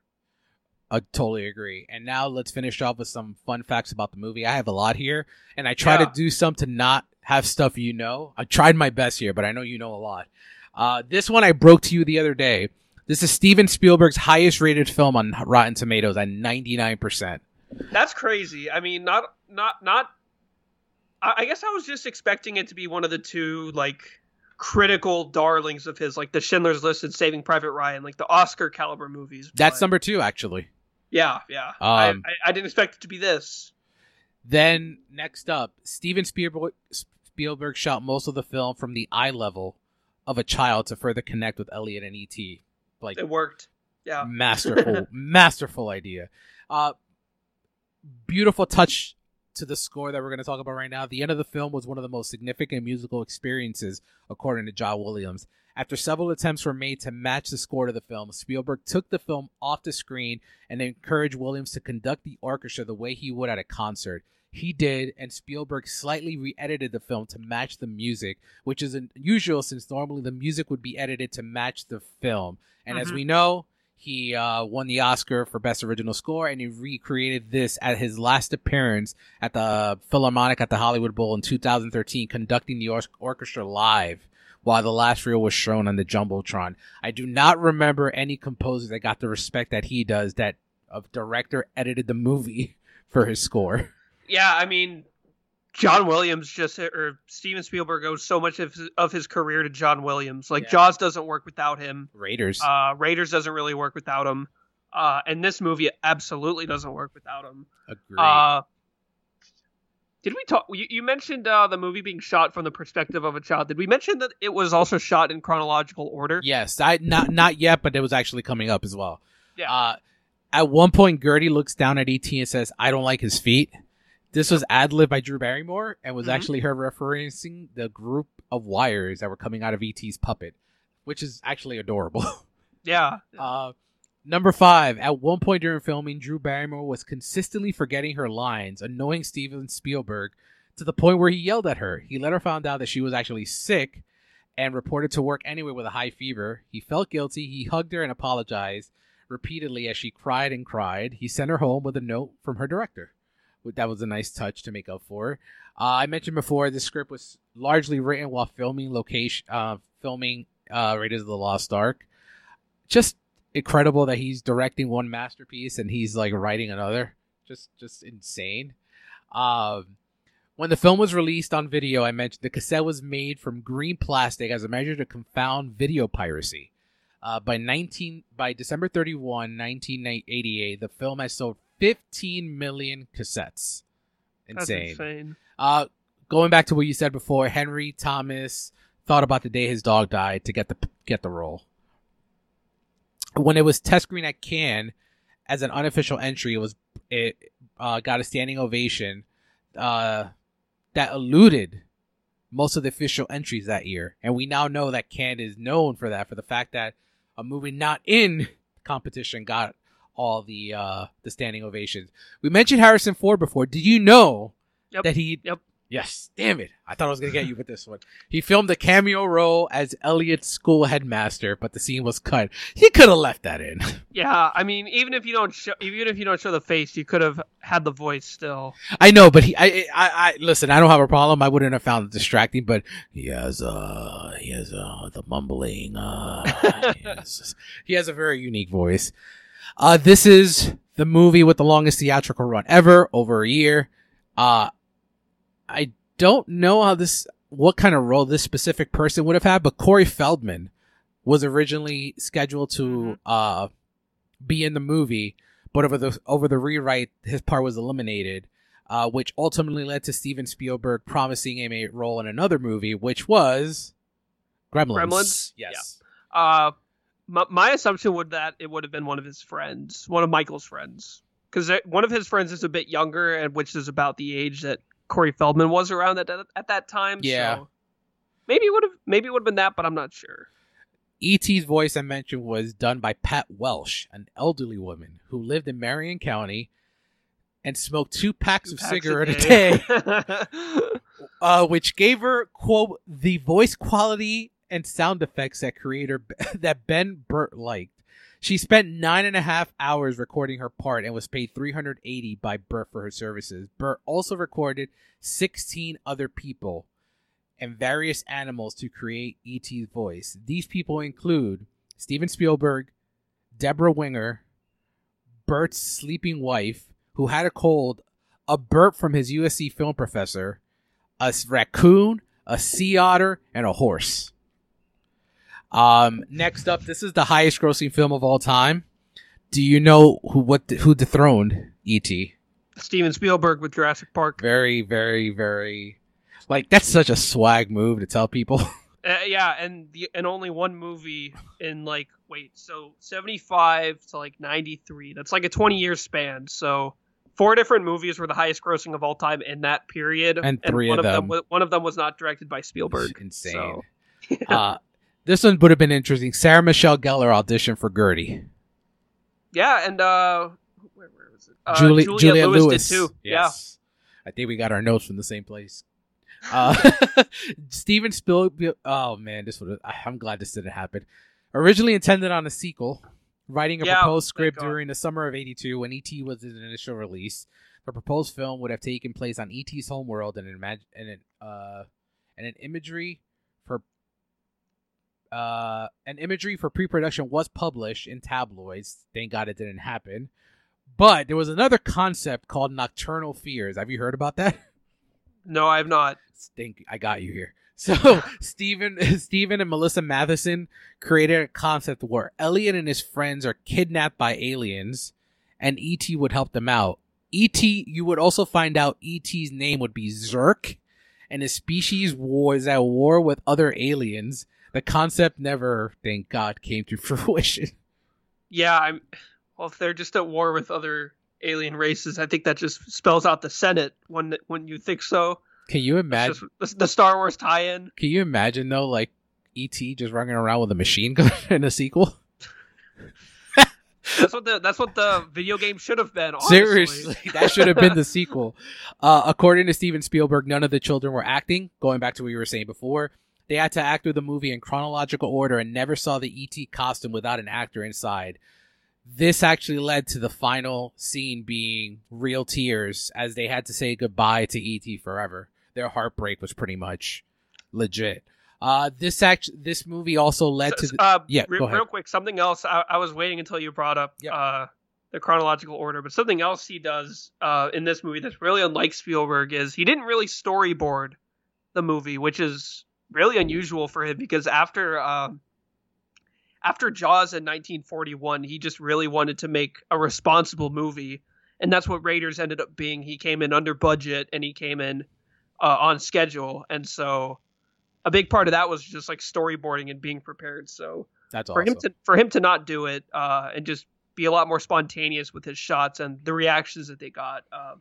I totally agree. And now let's finish off with some fun facts about the movie. I have a lot here, and I try Yeah. to do some to not have stuff you know. I tried my best here, but I know you know a lot. Uh, this one I broke to you the other day. This is Steven Spielberg's highest rated film on Rotten Tomatoes at 99%. That's crazy. I mean, not not not. I, I guess I was just expecting it to be one of the two like critical darlings of his, like the Schindler's List and Saving Private Ryan, like the Oscar caliber movies. That's but- number two, actually. Yeah, yeah. I, Um, I, I didn't expect it to be this. Then next up, Steven Spielberg, Spielberg shot most of the film from the eye level of a child to further connect with Elliot and E.T. Like It worked. Yeah. masterful, masterful idea. Uh, beautiful touch to the score that we're going to talk about right now. The end of the film was one of the most significant musical experiences, according to John Williams. After several attempts were made to match the score to the film, Spielberg took the film off the screen and encouraged Williams to conduct the orchestra the way he would at a concert. He did, and Spielberg slightly re edited the film to match the music, which is unusual since normally the music would be edited to match the film. And as Mhm. we know, he uh, won the Oscar for Best Original Score, and he recreated this at his last appearance at the Philharmonic at the Hollywood Bowl in 2013, conducting the or- orchestra live while the last reel was shown on the Jumbotron. I do not remember any composer that got the respect that he does that a director edited the movie for his score. Yeah, I mean, John Williams just or Steven Spielberg owes so much of his, of his career to John Williams. Like Yeah. Jaws doesn't work without him. Raiders. Uh, Raiders doesn't really work without him. Uh, and this movie absolutely doesn't work without him. Agree. Uh, did we talk? You, you mentioned uh, the movie being shot from the perspective of a child. Did we mention that it was also shot in chronological order? Yes, I not not yet, but it was actually coming up as well. Yeah. Uh, at one point, Gertie looks down at ET and says, "I don't like his feet." This was ad lib by Drew Barrymore and was Mhm. actually her referencing the group of wires that were coming out of ET's puppet, which is actually adorable. Yeah. Uh, number five. At one point during filming, Drew Barrymore was consistently forgetting her lines, annoying Steven Spielberg to the point where he yelled at her. He later found out that she was actually sick and reported to work anyway with a high fever. He felt guilty. He hugged her and apologized repeatedly as she cried and cried. He sent her home with a note from her director. That was a nice touch to make up for. Uh, I mentioned before the script was largely written while filming location, uh, filming uh, Raiders of the Lost Ark. Just incredible that he's directing one masterpiece and he's like writing another. Just, just insane. Um, when the film was released on video, I mentioned the cassette was made from green plastic as a measure to confound video piracy. Uh, by 19 by December 31, 1988, the film has sold 15 million cassettes. Insane. insane. Uh, going back to what you said before, Henry Thomas thought about the day his dog died to get the get the role. When it was test screen at Cannes as an unofficial entry, it was it uh, got a standing ovation. uh, that eluded most of the official entries that year, and we now know that Canada is known for that for the fact that a movie not in competition got all the uh, the standing ovations. We mentioned Harrison Ford before. Did you know Yep. that he? Yep. Yes. Damn it! I thought I was gonna get you with this one. He filmed a cameo role as Elliot's school headmaster, but the scene was cut. He could have left that in. Yeah, I mean, even if you don't show, even if you don't show the face, you could have had the voice still. I know, but he, I, I, I, listen. I don't have a problem. I wouldn't have found it distracting, but he has, uh, he has, uh, the mumbling. Uh, he, has, he has a very unique voice. Uh, this is the movie with the longest theatrical run ever, over a year. Uh, I don't know how this, what kind of role this specific person would have had, but Corey Feldman was originally scheduled to, uh, be in the movie, but over the over the rewrite, his part was eliminated, uh, which ultimately led to Steven Spielberg promising him a role in another movie, which was Gremlins. Gremlins? yes. Uh, my, my assumption would that it would have been one of his friends, one of Michael's friends, because one of his friends is a bit younger, and which is about the age that Corey Feldman was around at that, at that time. Yeah. So maybe it would have maybe it would have been that, but I'm not sure. E.T.'s voice I mentioned was done by Pat Welsh, an elderly woman who lived in Marin County and smoked two packs of Packs cigarette a day, day. uh, which gave her quote the voice quality and sound effects that creator that Ben Burtt liked. She spent nine and a half hours recording her part and was paid 380 by Burtt for her services. Burtt also recorded 16 other people and various animals to create E.T.'s voice. These people include Steven Spielberg, Debra Winger, Burtt's sleeping wife, who had a cold, a Bert from his USC film professor, a raccoon, a sea otter, and a horse. Um, next up, this is the highest grossing film of all time. Do you know who what who dethroned E.T.? Steven Spielberg with Jurassic Park. Very, very, very like that's such a swag move to tell people. Uh, yeah, and the and only one movie in like wait, so seventy five to like ninety three. That's like a twenty year span. So four different movies were the highest grossing of all time in that period, And three one of them- wa- one of them was not directed by Spielberg. Insane. So, uh, this one would have been interesting. Sarah Michelle Gellar auditioned for Gertie. yeah, and uh, where, where was it? Uh, Julie, Lewis, Lewis did too. Yes. I think we got our notes from the same place. Uh, Steven Spielberg. Oh man, this would. I'm glad this didn't happen. Originally intended on a sequel, writing a Yeah, proposed script during the summer of '82 when ET was its initial release. The proposed film would have taken place on ET's homeworld and an imag- and an uh and an imagery uh an imagery for pre-production was published in tabloids. Thank God it didn't happen. But there was another concept called nocturnal fears. Have you heard about that? No, I have not. Stink, I got you here. So Steven, Steven and Melissa Mathison created a concept where Elliot and his friends are kidnapped by aliens, and ET would help them out. ET, you would also find out ET's name would be Zrek, and his species was at war with other aliens. The concept never, thank God, came to fruition. Yeah, I'm. Well, if they're just at war with other alien races, I think that just spells out the Senate. When when you think so, Can you imagine? just the, the Star Wars tie-in. Can you imagine though, like ET just running around with a machine gun in a sequel? That's what the that's what the video game should have been. Honestly. Seriously, that should have been the sequel. Uh, according to Steven Spielberg, none of the children were acting. Going back to what you were saying before, they had to act through the movie in chronological order and never saw the ET costume without an actor inside. This actually led to the final scene being real tears as they had to say goodbye to ET forever. Their heartbreak was pretty much legit. Uh, this act, this movie also led to So- the, uh, yeah, re- go ahead. real quick, something else. I, I was waiting until you brought up Yep. uh, the chronological order, but something else he does uh, in this movie that's really unlike Spielberg is he didn't really storyboard the movie, which is really unusual for him because after um, after Jaws in 1941, he just really wanted to make a responsible movie, and that's what Raiders ended up being. He came in under budget and he came in uh, on schedule, and so a big part of that was just like storyboarding and being prepared. So that's for awesome. him to for him to not do it uh, and just be a lot more spontaneous with his shots and the reactions that they got, uh,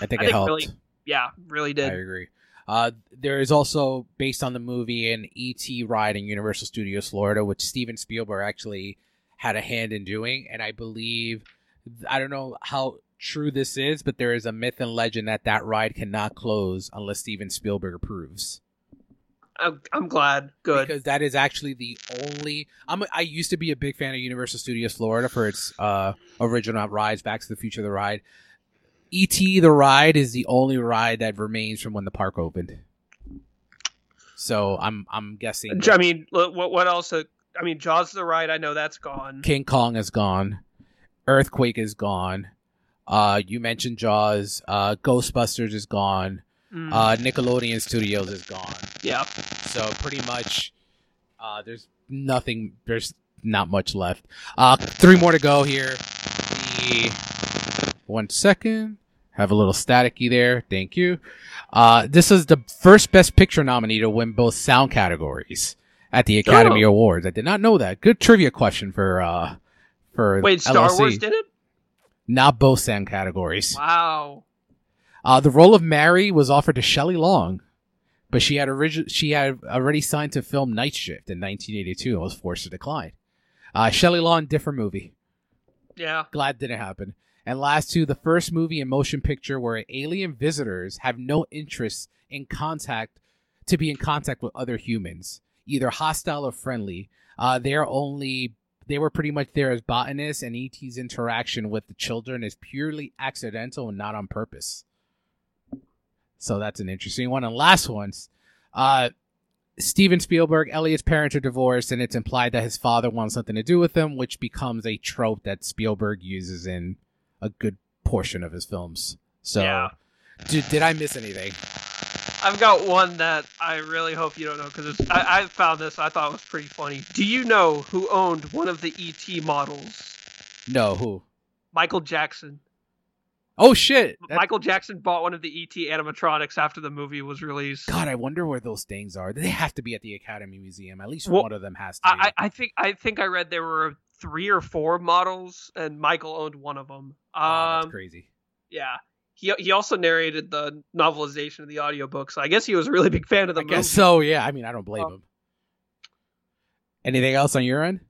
I think I it think helped. really- yeah, really did. I agree. Uh, there is also based on the movie an ET ride in Universal Studios Florida, which Steven Spielberg actually had a hand in doing, and I believe I don't know how true this is, but there is a myth and legend that that ride cannot close unless Steven Spielberg approves. I'm, I'm glad. Good. because that is actually the only. I'm. a- I used to be a big fan of Universal Studios Florida for its uh, original rides, Back to the Future, the ride. E.T. the ride is the only ride that remains from when the park opened. So I'm I'm guessing I mean, what what else? uh, I mean, Jaws the Ride. I know that's gone. King Kong is gone, Earthquake is gone. Uh, you mentioned Jaws. Uh, Ghostbusters is gone. Mm, Uh, Nickelodeon Studios is gone. yeah. So pretty much, uh, there's nothing. There's not much left. Uh, three more to go here. The one second. Have a little staticky there. Thank you. Uh, this is the first Best Picture nominee to win both sound categories at the Academy Oh. Awards. I did not know that. Good trivia question for uh for Wait, Star LLC. Wars did it? Not both sound categories. Wow. Uh, the role of Mary was offered to Shelley Long, but she had origi- she had already signed to film Night Shift in 1982 and was forced to decline. Uh, Shelley Long, different movie. Yeah. Glad didn't happen. And last two, the first movie in motion picture where alien visitors have no interest in contact to be in contact with other humans, either hostile or friendly. Uh, they're only they were pretty much there as botanists, and ET's interaction with the children is purely accidental and not on purpose. So that's an interesting one. And last one's uh, Steven Spielberg, Elliot's parents are divorced, and it's implied that his father wants something to do with them, which becomes a trope that Spielberg uses in a good portion of his films. So, Yeah. did, did I miss anything? I've got one that I really hope you don't know because I, I found this. I thought it was pretty funny. Do you know who owned one of the ET models? No, who? Michael Jackson. Oh shit! That- Michael Jackson bought one of the ET animatronics after the movie was released. God, I wonder where those things are. They have to be at the Academy Museum. At least Well, one of them has to. I I think I think I read there were three or four models, and Michael owned one of them. oh, that's Um, crazy. yeah. He he also narrated the novelization of the audiobook, so I guess he was a really big fan of the I movie. guess so. Yeah. I mean, I don't blame Oh. him. Anything else on your end?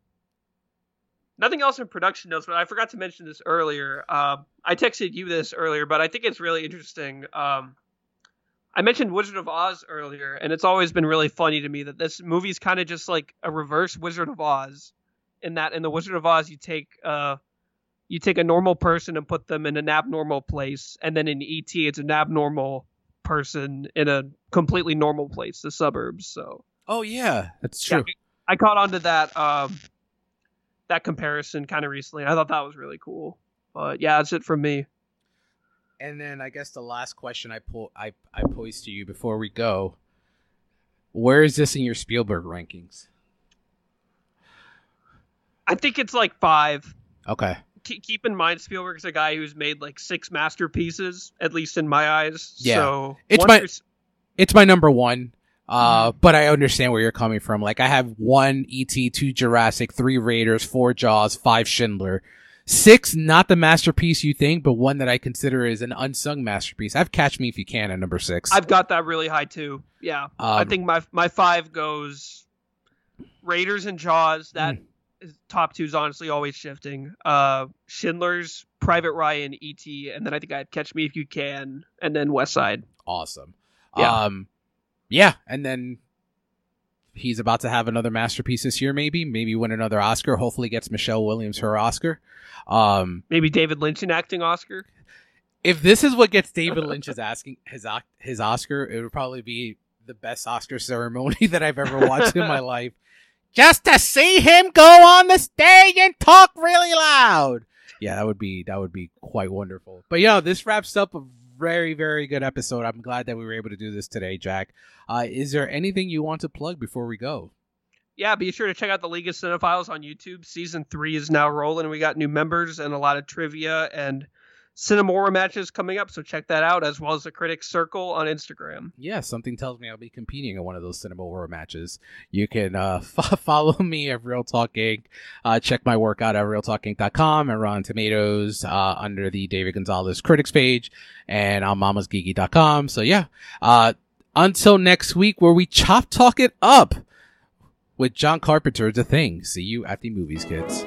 Nothing else in production notes, but I forgot to mention this earlier. Um, I texted you this earlier, but I think it's really interesting. Um, I mentioned Wizard of Oz earlier, and it's always been really funny to me that this movie's kind of just like a reverse Wizard of Oz. In that, in the Wizard of Oz, you take uh, you take a normal person and put them in an abnormal place, and then in ET, it's an abnormal person in a completely normal place, the suburbs. So Oh yeah, that's Yeah, true. I caught on to that um that comparison kind of recently. I thought that was really cool. But yeah, that's it from me. And then I guess the last question I pull I I pose to you before we go. Where is this in your Spielberg rankings? I think it's like five. Okay. Ke- Keep in mind, Spielberg's a guy who's made like six masterpieces, at least in my eyes. Yeah. So It's my- s- It's my number one. Uh, but I understand where you're coming from. Like I have one ET, two Jurassic, three Raiders, four Jaws, five Schindler, six not the masterpiece you think, but one that I consider is an unsung masterpiece. I have Catch Me If You Can at number six. I've got that really high too. Yeah, I Um, think my my five goes Raiders and Jaws. That is top two is honestly always shifting. Uh, Schindler's, Private Ryan, E.T., and then I think I had Catch Me If You Can, and then West Side. awesome. Yeah. Um, yeah, and then he's about to have another masterpiece this year, maybe, maybe win another Oscar. Hopefully, gets Michelle Williams her Oscar. Um, Maybe David Lynch in acting Oscar. if this is what gets David Lynch Lynch's asking his his Oscar, it would probably be the best Oscar ceremony that I've ever watched in my life. Just to see him go on the stage and talk really loud. Yeah, that would be that would be quite wonderful. But yeah, this wraps up a very very good episode. I'm glad that we were able to do this today, Jack. Uh, is there anything you want to plug before we go? Yeah, be sure to check out the League of Cinephiles on YouTube. Season three is now rolling. We got new members and a lot of trivia and Cinema War matches coming up, so check that out as well as the Critics Circle on Instagram. Yeah, something tells me I'll be competing in one of those Cinema War matches. You can uh, f- follow me at Real Talk Inc. Uh, check my work out at realtalkinc.com and Rotten Tomatoes uh, under the David Gonzalez Critics page and on mamasgeeky.com. So yeah, uh, until next week where we chop talk it up with John Carpenter's The Thing. See you at the movies, kids.